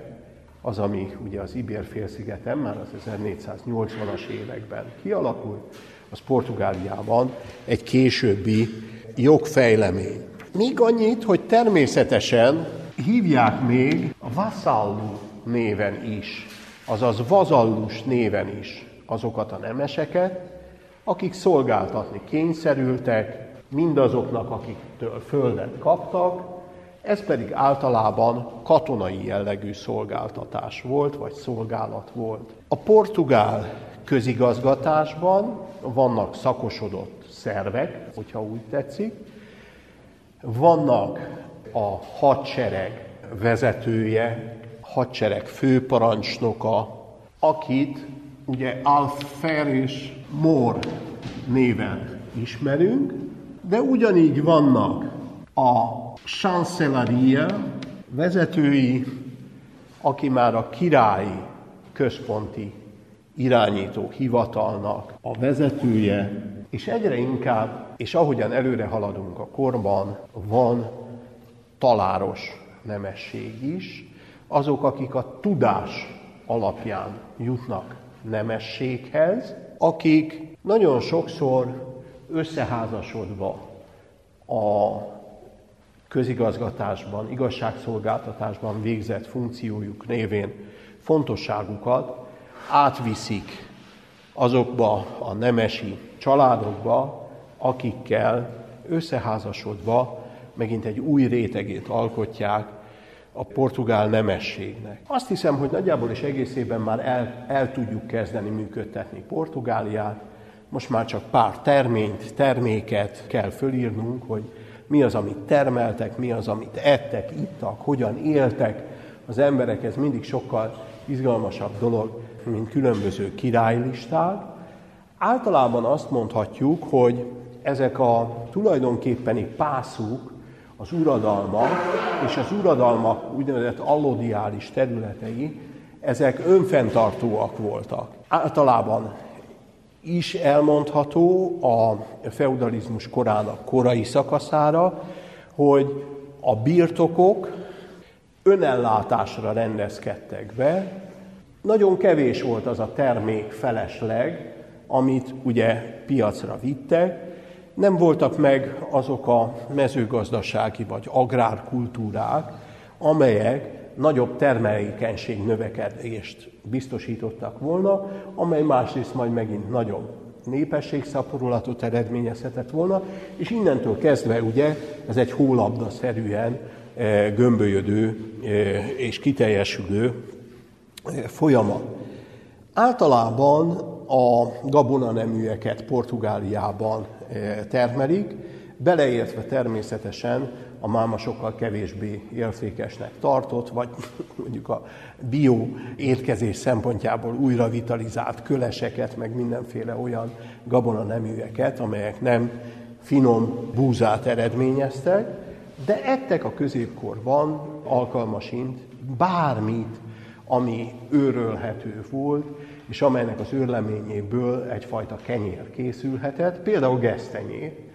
az, ami ugye az Ibér-félszigeten már az 1480-as években kialakult, az Portugáliában egy későbbi jogfejlemény. Míg annyit, hogy természetesen hívják még a vasallu néven is, azaz vazallus néven is azokat a nemeseket, akik szolgáltatni kényszerültek, mindazoknak, akiktől földet kaptak, Ez pedig általában katonai jellegű szolgáltatás volt, vagy szolgálat volt. A portugál közigazgatásban vannak szakosodott szervek, hogyha úgy tetszik, vannak a hadsereg vezetője, hadsereg főparancsnoka, akit ugye Alfer és Mor néven ismerünk, de ugyanígy vannak a Chancelleria vezetői, aki már a királyi központi irányító hivatalnak a vezetője, és egyre inkább, és ahogyan előre haladunk a korban, van taláros nemesség is, azok, akik a tudás alapján jutnak nemességhez, akik nagyon sokszor összeházasodva a közigazgatásban, igazságszolgáltatásban végzett funkciójuk névén fontosságukat átviszik azokba a nemesi családokba, akikkel összeházasodva megint egy új rétegét alkotják a portugál nemességnek. Azt hiszem, hogy nagyjából is egészében már el, el tudjuk kezdeni működtetni Portugáliát. Most már csak pár terményt, terméket kell fölírnunk, hogy mi az, amit termeltek, mi az, amit ettek, ittak, hogyan éltek. Az emberek ez mindig sokkal izgalmasabb dolog, mint különböző királylisták. Általában azt mondhatjuk, hogy ezek a tulajdonképpeni pászuk, az uradalmak és az uradalmak úgynevezett allodiális területei, ezek önfenntartóak voltak. Általában is elmondható a feudalizmus korának korai szakaszára, hogy a birtokok önellátásra rendezkedtek be, nagyon kevés volt az a termék felesleg, amit ugye piacra vittek, nem voltak meg azok a mezőgazdasági vagy agrárkultúrák, amelyek nagyobb termelékenység növekedést biztosítottak volna, amely másrészt majd megint nagyobb népességszaporulatot eredményezhetett volna, és innentől kezdve ugye ez egy hólabda-szerűen eh, gömbölyödő eh, és kiteljesülő eh, folyamat. Általában a gabonaneműeket Portugáliában termelik, beleértve természetesen a máma sokkal kevésbé értékesnek tartott, vagy mondjuk a bio étkezés szempontjából újra vitalizált köleseket, meg mindenféle olyan gabona neműeket, amelyek nem finom búzát eredményeztek, de ettek a középkorban alkalmasint bármit, ami őrölhető volt, és amelynek az őrleményéből egyfajta kenyér készülhetett, például gesztenyét,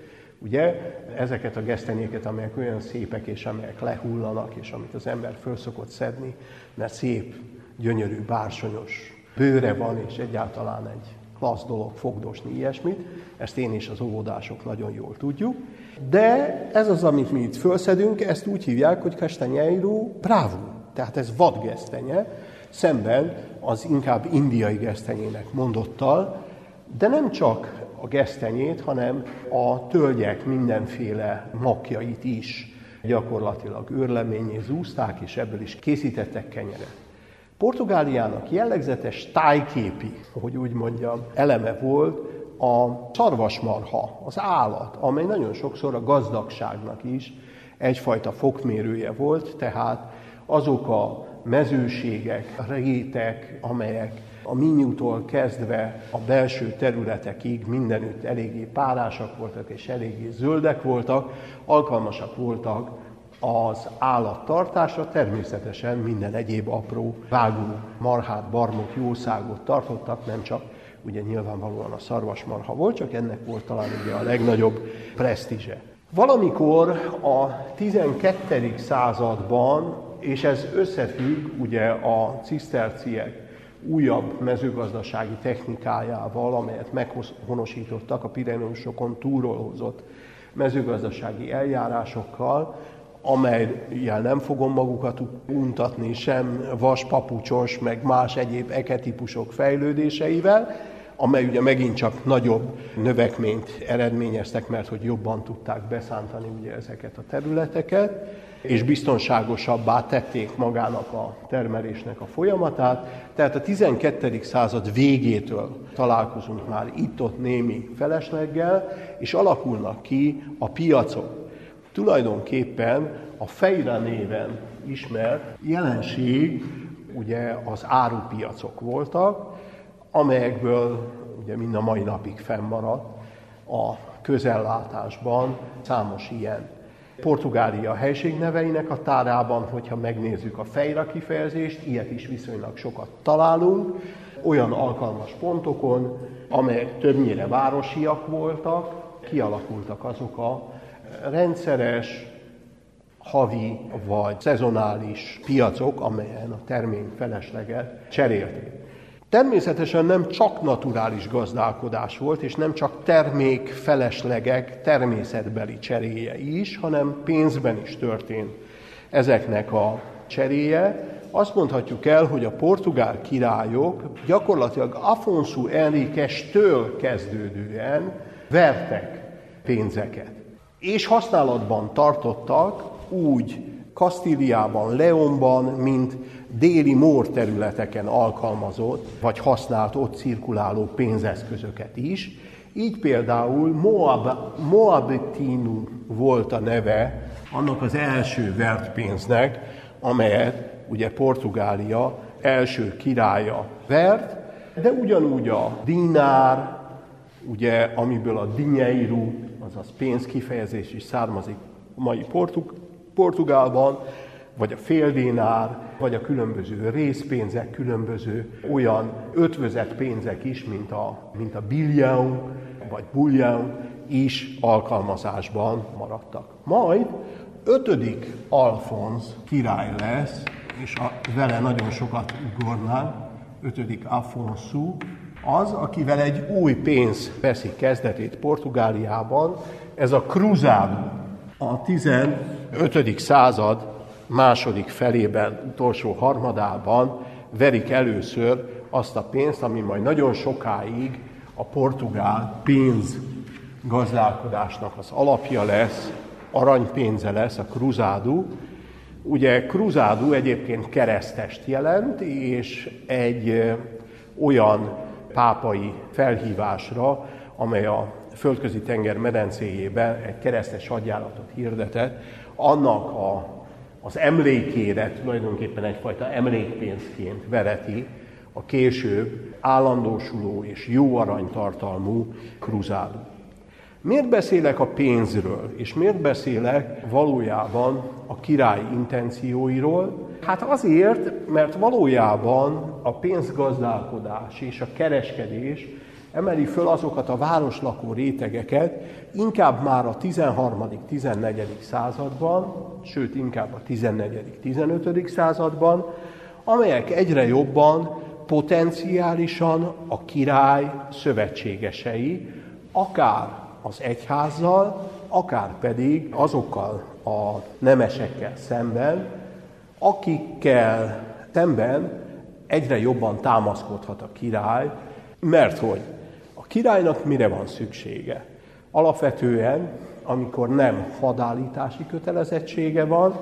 Ugye? Ezeket a gesztenyéket, amelyek olyan szépek, és amelyek lehullanak, és amit az ember föl szokott szedni, mert szép, gyönyörű, bársonyos bőre van, és egyáltalán egy klassz dolog fogdosni ilyesmit, ezt én és az óvodások nagyon jól tudjuk. De ez az, amit mi itt fölszedünk, ezt úgy hívják, hogy Castanheiro bravo, tehát ez vadgesztenye, szemben az inkább indiai gesztenyének mondottal, de nem csak a gesztenyét, hanem a tölgyek mindenféle makjait is gyakorlatilag őrleményé zúzták, és ebből is készítettek kenyeret. Portugáliának jellegzetes tájképi, hogy úgy mondjam, eleme volt a szarvasmarha, az állat, amely nagyon sokszor a gazdagságnak is egyfajta fokmérője volt, tehát azok a mezőségek, rétek, amelyek a Minyútól kezdve a belső területekig mindenütt eléggé párásak voltak és eléggé zöldek voltak, alkalmasak voltak az állattartásra, természetesen minden egyéb apró vágó marhát, barmot, jószágot tartottak, nem csak ugye nyilvánvalóan a szarvasmarha volt, csak ennek volt talán ugye a legnagyobb presztízse. Valamikor a 12. században, és ez összefügg ugye a ciszterciek újabb mezőgazdasági technikájával, amelyet meghonosítottak a Pireneusokon túlról hozott mezőgazdasági eljárásokkal, amelyel nem fogom magukat untatni sem vaspapucsos, meg más egyéb eketípusok fejlődéseivel, amely ugye megint csak nagyobb növekményt eredményeztek, mert hogy jobban tudták beszántani ugye ezeket a területeket. És biztonságosabbá tették magának a termelésnek a folyamatát. Tehát a 12. század végétől találkozunk már itt-ott némi felesleggel, és alakulnak ki a piacok. Tulajdonképpen a fejre néven ismert jelenség ugye az árupiacok voltak, amelyekből ugye mind a mai napig fennmaradt a közellátásban számos ilyen. Portugália helységneveinek a tárában, hogyha megnézzük a fejra kifejezést, ilyet is viszonylag sokat találunk, olyan alkalmas pontokon, amelyek többnyire városiak voltak, kialakultak azok a rendszeres, havi vagy szezonális piacok, amelyen a termény felesleget cserélték. Természetesen nem csak naturális gazdálkodás volt, és nem csak termék feleslegek természetbeli cseréje is, hanem pénzben is történt ezeknek a cseréje. Azt mondhatjuk el, hogy a portugál királyok gyakorlatilag Afonso Enriquez-től kezdődően vertek pénzeket. És használatban tartottak úgy Kasztíliában, Leonban, mint déli mór területeken alkalmazott, vagy használt ott cirkuláló pénzeszközöket is. Így például Moab, Moabitinu volt a neve annak az első vert pénznek, amelyet ugye Portugália első királya vert, de ugyanúgy a dinár, ugye, amiből a dinheiro, azaz pénz kifejezés is származik mai Portug- Portugálban, vagy a féldénár, vagy a különböző részpénzek, különböző olyan ötvözett pénzek is, mint a, mint a billion, vagy bullion is alkalmazásban maradtak. Majd ötödik Alfonz király lesz, és a, vele nagyon sokat ugornánk, ötödik Afonso, az, akivel egy új pénz veszi kezdetét Portugáliában, ez a cruzado. A 15. század második felében, utolsó harmadában verik először azt a pénzt, ami majd nagyon sokáig a portugál pénz gazdálkodásnak az alapja lesz, aranypénze lesz, a cruzádú. Ugye cruzádú egyébként keresztest jelent, és egy olyan pápai felhívásra, amely a földközi tenger medencéjében egy keresztes hadjáratot hirdetett, annak a az emlékére tulajdonképpen egyfajta emlékpénzként vereti a később állandósuló és jó aranytartalmú kruzádó. Miért beszélek a pénzről, és miért beszélek valójában a király intencióiról? Hát azért, mert valójában a pénzgazdálkodás és a kereskedés emeli föl azokat a városlakó rétegeket, inkább már a 13.-14. században, sőt inkább a 14.-15. században, amelyek egyre jobban potenciálisan a király szövetségesei, akár az egyházzal, akár pedig azokkal a nemesekkel szemben, akikkel szemben egyre jobban támaszkodhat a király, mert hogy királynak mire van szüksége? Alapvetően, amikor nem hadállítási kötelezettsége van,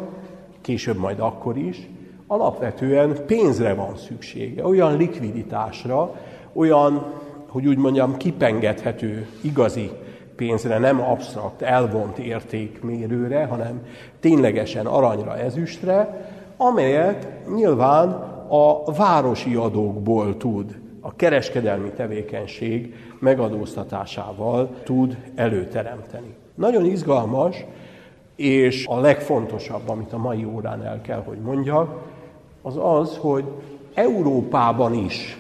később majd akkor is, alapvetően pénzre van szüksége, olyan likviditásra, olyan, hogy úgy mondjam, kipengethető igazi pénzre, nem absztrakt, elvont értékmérőre, hanem ténylegesen aranyra, ezüstre, amelyet nyilván a városi adókból tud a kereskedelmi tevékenység megadóztatásával tud előteremteni. Nagyon izgalmas, és a legfontosabb, amit a mai órán el kell, hogy mondjak, az az, hogy Európában is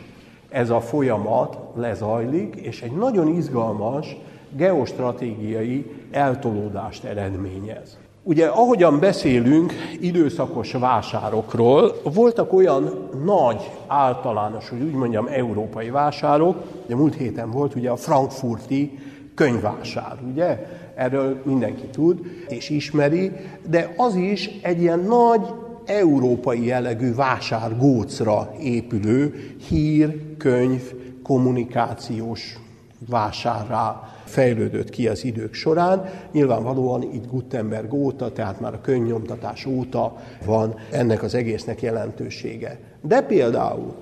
ez a folyamat lezajlik, és egy nagyon izgalmas geostratégiai eltolódást eredményez. Ugye, ahogyan beszélünk időszakos vásárokról, voltak olyan nagy, általános, hogy úgy mondjam, európai vásárok, ugye múlt héten volt ugye a frankfurti könyvvásár, ugye? Erről mindenki tud és ismeri, de az is egy ilyen nagy európai jellegű vásárgócra épülő hír, könyv, kommunikációs vásárrá fejlődött ki az idők során. Nyilvánvalóan itt Gutenberg óta, tehát már a könyvnyomtatás óta van ennek az egésznek jelentősége. De például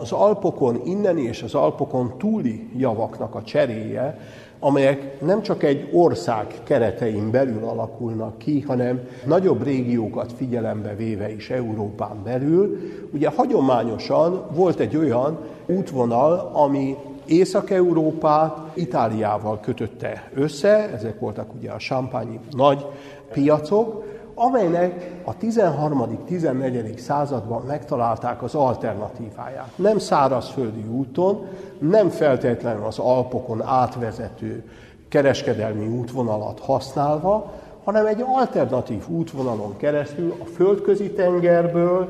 az Alpokon inneni és az Alpokon túli javaknak a cseréje, amelyek nem csak egy ország keretein belül alakulnak ki, hanem nagyobb régiókat figyelembe véve is Európán belül. Ugye hagyományosan volt egy olyan útvonal, ami Észak-Európát Itáliával kötötte össze, ezek voltak ugye a sampányi nagy piacok, amelynek a 13.-14. században megtalálták az alternatíváját. Nem szárazföldi úton, nem feltétlenül az Alpokon átvezető kereskedelmi útvonalat használva, hanem egy alternatív útvonalon keresztül a földközi tengerből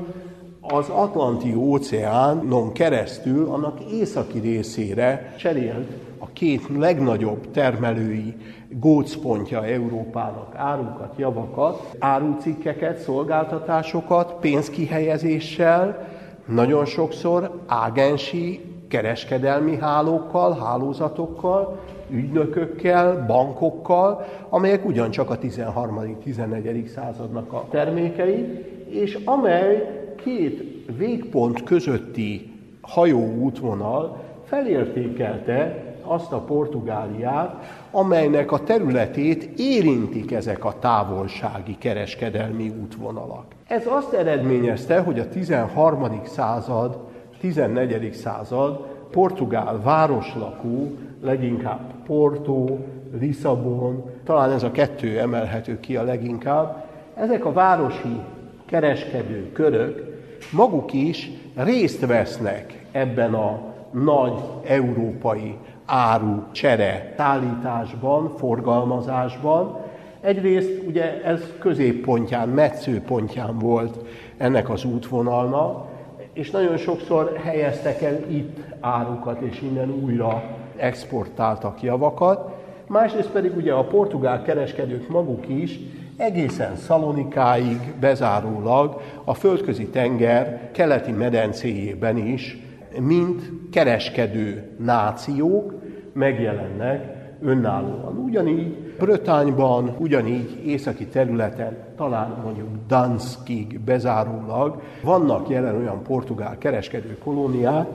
az Atlanti óceánon keresztül annak északi részére cserélt a két legnagyobb termelői gócpontja Európának árukat, javakat, árucikkeket, szolgáltatásokat pénzkihelyezéssel, nagyon sokszor ágensi kereskedelmi hálókkal, hálózatokkal, ügynökökkel, bankokkal, amelyek ugyancsak a 13.-14. századnak a termékei, és amely két végpont közötti hajóútvonal felértékelte azt a Portugáliát, amelynek a területét érintik ezek a távolsági kereskedelmi útvonalak. Ez azt eredményezte, hogy a 13. század, 14. század portugál városlakó, leginkább Porto, Lisszabon, talán ez a kettő emelhető ki a leginkább, ezek a városi kereskedő körök maguk is részt vesznek ebben a nagy európai áru csere szállításban, forgalmazásban. Egyrészt ugye ez középpontján, metszőpontján volt ennek az útvonalnak, és nagyon sokszor helyeztek el itt árukat, és innen újra exportáltak javakat. Másrészt pedig ugye a portugál kereskedők maguk is egészen Szalonikáig bezárólag a földközi tenger keleti medencéjében is, mint kereskedő nációk megjelennek önállóan. Ugyanígy Brötányban, ugyanígy északi területen, talán mondjuk Danskig bezárólag vannak jelen olyan portugál kereskedő kolóniák,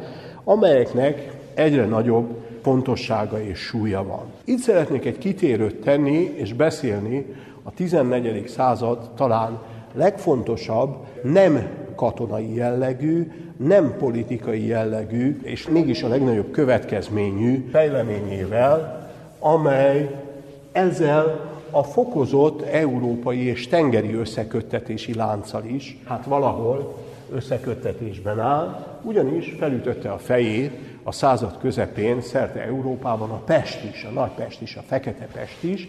amelyeknek egyre nagyobb fontossága és súlya van. Itt szeretnék egy kitérőt tenni és beszélni a 14. század talán legfontosabb, nem katonai jellegű, nem politikai jellegű, és mégis a legnagyobb következményű fejleményével, amely ezzel a fokozott európai és tengeri összeköttetési lánccal is, hát valahol összeköttetésben áll, ugyanis felütötte a fejét a század közepén szerte Európában a Pest is, a Nagy Pest is, a Fekete Pest is,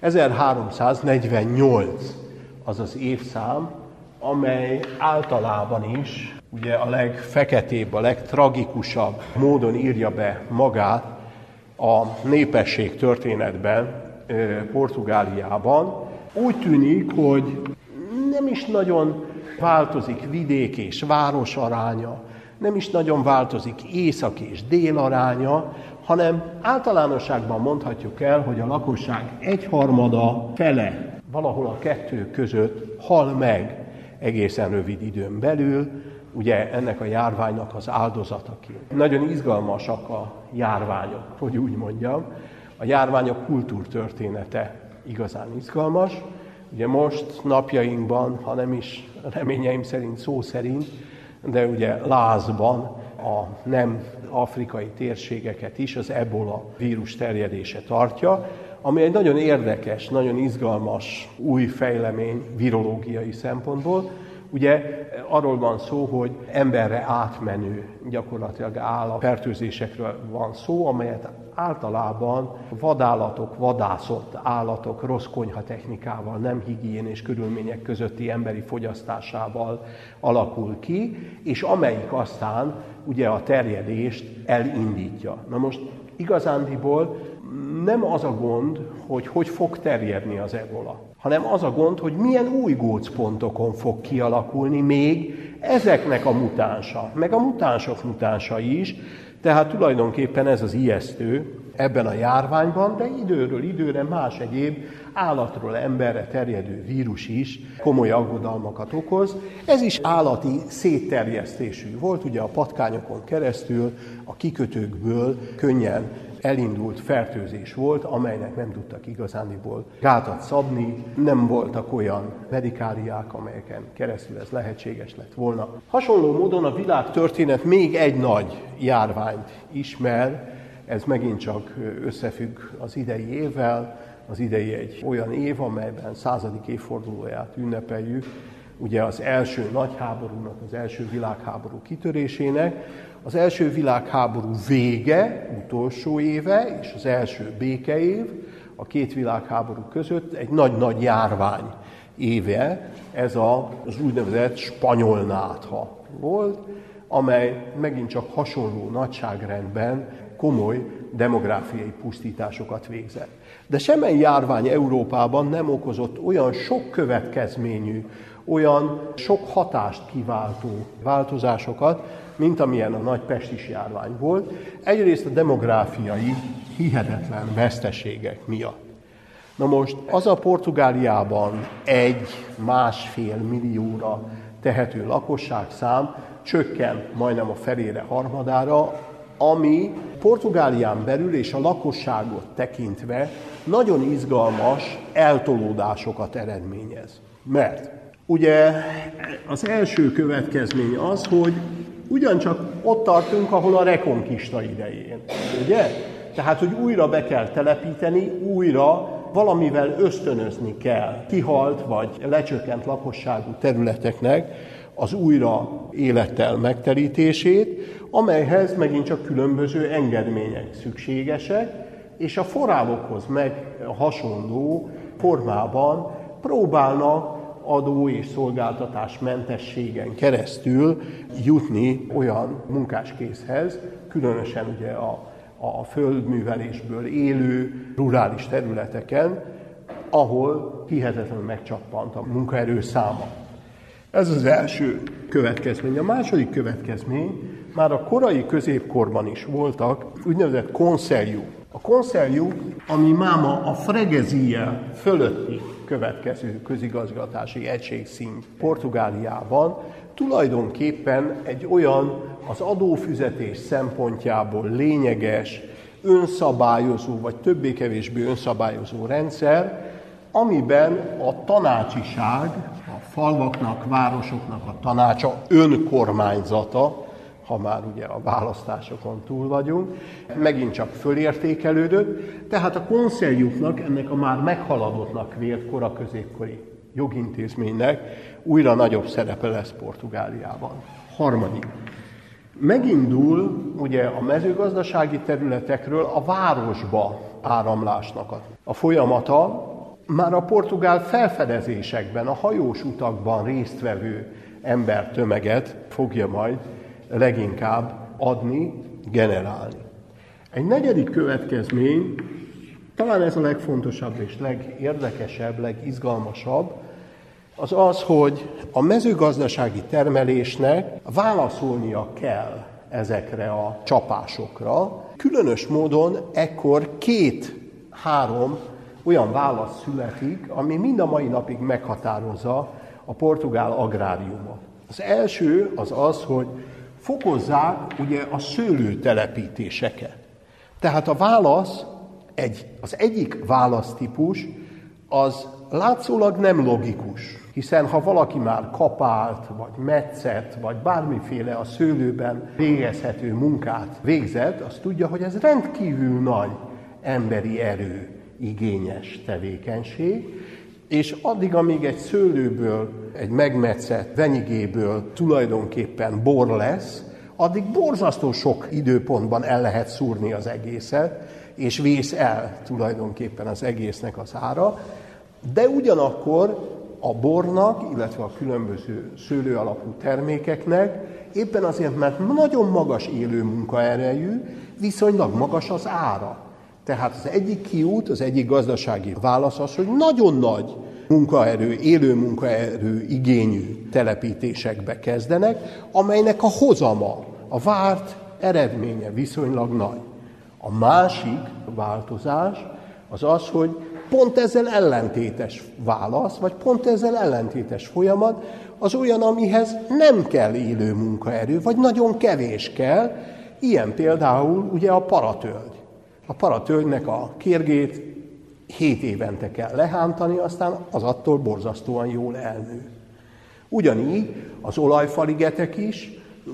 1348 az az évszám, amely általában is ugye a legfeketébb, a legtragikusabb módon írja be magát a népesség történetben Portugáliában. Úgy tűnik, hogy nem is nagyon változik vidék és város aránya, nem is nagyon változik észak és dél aránya, hanem általánosságban mondhatjuk el, hogy a lakosság egyharmada fele valahol a kettő között hal meg egészen rövid időn belül, ugye ennek a járványnak az áldozataként. Nagyon izgalmasak a járványok, hogy úgy mondjam. A járványok kultúrtörténete igazán izgalmas. Ugye most napjainkban, ha nem is reményeim szerint szó szerint, de ugye lázban a nem afrikai térségeket is az ebola vírus terjedése tartja, ami egy nagyon érdekes, nagyon izgalmas új fejlemény virológiai szempontból. Ugye arról van szó, hogy emberre átmenő gyakorlatilag állat fertőzésekről van szó, amelyet általában vadállatok, vadászott állatok rossz konyha technikával, nem higiénés körülmények közötti emberi fogyasztásával alakul ki, és amelyik aztán ugye a terjedést elindítja. Na most igazándiból nem az a gond, hogy hogy fog terjedni az ebola, hanem az a gond, hogy milyen új gócpontokon fog kialakulni még ezeknek a mutánsa, meg a mutánsok mutánsa is, tehát tulajdonképpen ez az ijesztő ebben a járványban, de időről időre más egyéb állatról emberre terjedő vírus is komoly aggodalmakat okoz. Ez is állati szétterjesztésű volt, ugye a patkányokon keresztül, a kikötőkből könnyen elindult fertőzés volt, amelynek nem tudtak igazániból gátat szabni, nem voltak olyan medikáliák, amelyeken keresztül ez lehetséges lett volna. Hasonló módon a világ történet még egy nagy járványt ismer, ez megint csak összefügg az idei évvel, az idei egy olyan év, amelyben századik évfordulóját ünnepeljük, ugye az első nagy háborúnak, az első világháború kitörésének, az első világháború vége, utolsó éve, és az első békeév, a két világháború között egy nagy-nagy járvány éve, ez az úgynevezett spanyol nátha volt, amely megint csak hasonló nagyságrendben komoly demográfiai pusztításokat végzett. De semmely járvány Európában nem okozott olyan sok következményű, olyan sok hatást kiváltó változásokat, mint amilyen a nagy pestis járvány volt. Egyrészt a demográfiai hihetetlen veszteségek miatt. Na most az a Portugáliában egy másfél millióra tehető lakosságszám csökken majdnem a felére harmadára, ami Portugálián belül és a lakosságot tekintve nagyon izgalmas eltolódásokat eredményez. Mert ugye az első következmény az, hogy ugyancsak ott tartunk, ahol a rekonkista idején. Ugye? Tehát, hogy újra be kell telepíteni, újra valamivel ösztönözni kell kihalt vagy lecsökkent lakosságú területeknek az újra élettel megterítését, amelyhez megint csak különböző engedmények szükségesek, és a forrálokhoz meg hasonló formában próbálnak adó és szolgáltatás mentességen keresztül jutni olyan munkáskészhez, különösen ugye a, a földművelésből élő rurális területeken, ahol hihetetlenül megcsappant a munkaerő száma. Ez az első következmény. A második következmény, már a korai középkorban is voltak úgynevezett konszerjuk. A konszerjuk, ami máma a fregezia fölötti következő közigazgatási egységszint Portugáliában, tulajdonképpen egy olyan az adófizetés szempontjából lényeges, önszabályozó, vagy többé-kevésbé önszabályozó rendszer, amiben a tanácsiság, a falvaknak, városoknak a tanácsa önkormányzata, ha már ugye a választásokon túl vagyunk, megint csak fölértékelődött, tehát a konszeljuknak, ennek a már meghaladottnak vélt koraközépkori jogintézménynek újra nagyobb szerepe lesz Portugáliában. Harmadik. Megindul ugye a mezőgazdasági területekről a városba áramlásnak a folyamata, már a portugál felfedezésekben, a hajós utakban résztvevő embertömeget fogja majd leginkább adni, generálni. Egy negyedik következmény, talán ez a legfontosabb és legérdekesebb, legizgalmasabb, az az, hogy a mezőgazdasági termelésnek válaszolnia kell ezekre a csapásokra. Különös módon ekkor két-három olyan válasz születik, ami mind a mai napig meghatározza a portugál agráriumot. Az első az az, hogy fokozzák ugye a szőlőtelepítéseket. Tehát a válasz, egy, az egyik választípus az látszólag nem logikus, hiszen ha valaki már kapált, vagy metszet, vagy bármiféle a szőlőben végezhető munkát végzett, az tudja, hogy ez rendkívül nagy emberi erő igényes tevékenység, és addig, amíg egy szőlőből, egy megmetszett venyigéből tulajdonképpen bor lesz, addig borzasztó sok időpontban el lehet szúrni az egészet, és vész el tulajdonképpen az egésznek az ára, de ugyanakkor a bornak, illetve a különböző szőlő alapú termékeknek éppen azért, mert nagyon magas élő munkaerejű, viszonylag magas az ára. Tehát az egyik kiút, az egyik gazdasági válasz az, hogy nagyon nagy munkaerő, élő munkaerő igényű telepítésekbe kezdenek, amelynek a hozama, a várt eredménye viszonylag nagy. A másik változás az az, hogy pont ezzel ellentétes válasz, vagy pont ezzel ellentétes folyamat, az olyan, amihez nem kell élő munkaerő, vagy nagyon kevés kell, ilyen például ugye a paratölgy. A paratölgynek a kérgét 7 évente kell lehántani, aztán az attól borzasztóan jól elnő. Ugyanígy az olajfaligetek is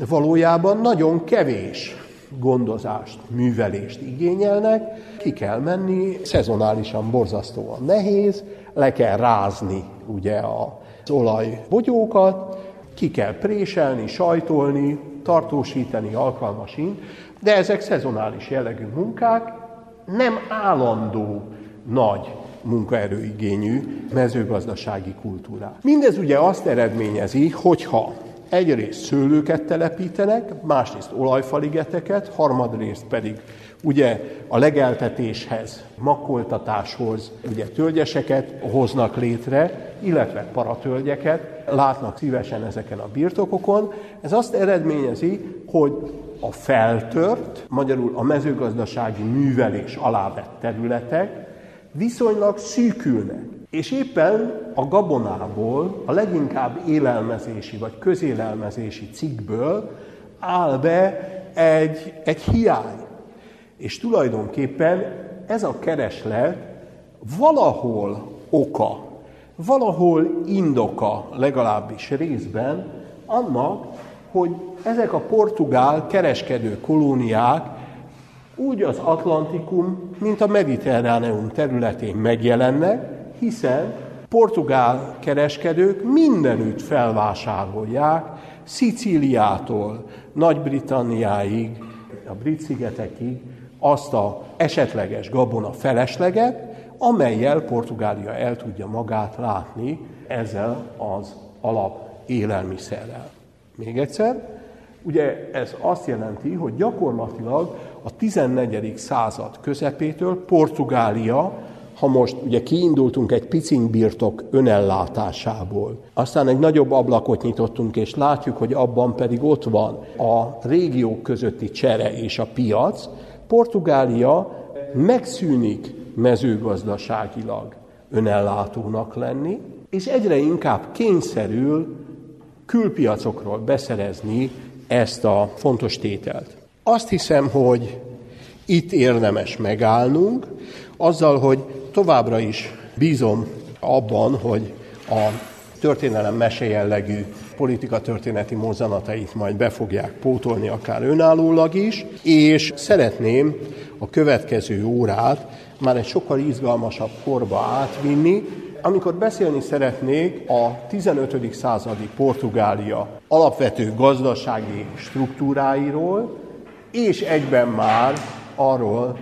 valójában nagyon kevés gondozást, művelést igényelnek, ki kell menni, szezonálisan borzasztóan nehéz, le kell rázni ugye az olajbogyókat, ki kell préselni, sajtolni, tartósítani alkalmasint, de ezek szezonális jellegű munkák, nem állandó nagy munkaerőigényű mezőgazdasági kultúrát. Mindez ugye azt eredményezi, hogyha egyrészt szőlőket telepítenek, másrészt olajfaligeteket, harmadrészt pedig ugye a legeltetéshez, makkoltatáshoz ugye tölgyeseket hoznak létre, illetve paratölgyeket, látnak szívesen ezeken a birtokokon. Ez azt eredményezi, hogy a feltört, magyarul a mezőgazdasági művelés alá vett területek viszonylag szűkülnek. És éppen a gabonából, a leginkább élelmezési vagy közélelmezési cikkből áll be egy, egy hiány. És tulajdonképpen ez a kereslet valahol oka, valahol indoka legalábbis részben annak, hogy ezek a portugál kereskedő kolóniák úgy az Atlantikum, mint a Mediterráneum területén megjelennek, hiszen portugál kereskedők mindenütt felvásárolják, Szicíliától Nagy-Britanniáig, a Brit-szigetekig azt a esetleges gabona felesleget, amelyel Portugália el tudja magát látni ezzel az alap élelmiszerrel. Még egyszer, ugye ez azt jelenti, hogy gyakorlatilag a 14. század közepétől Portugália, ha most ugye kiindultunk egy piciny birtok önellátásából, aztán egy nagyobb ablakot nyitottunk, és látjuk, hogy abban pedig ott van a régiók közötti csere és a piac, Portugália megszűnik mezőgazdaságilag önellátónak lenni, és egyre inkább kényszerül külpiacokról beszerezni ezt a fontos tételt. Azt hiszem, hogy itt érdemes megállnunk, azzal, hogy továbbra is bízom abban, hogy a történelem mesejellegű politika történeti mozzanatait majd be fogják pótolni, akár önállólag is, és szeretném a következő órát már egy sokkal izgalmasabb korba átvinni, amikor beszélni szeretnék a 15. századi Portugália alapvető gazdasági struktúráiról, és egyben már arról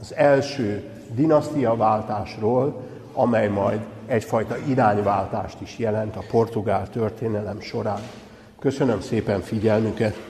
az első dinasztiaváltásról, amely majd egyfajta irányváltást is jelent a portugál történelem során. Köszönöm szépen figyelmüket!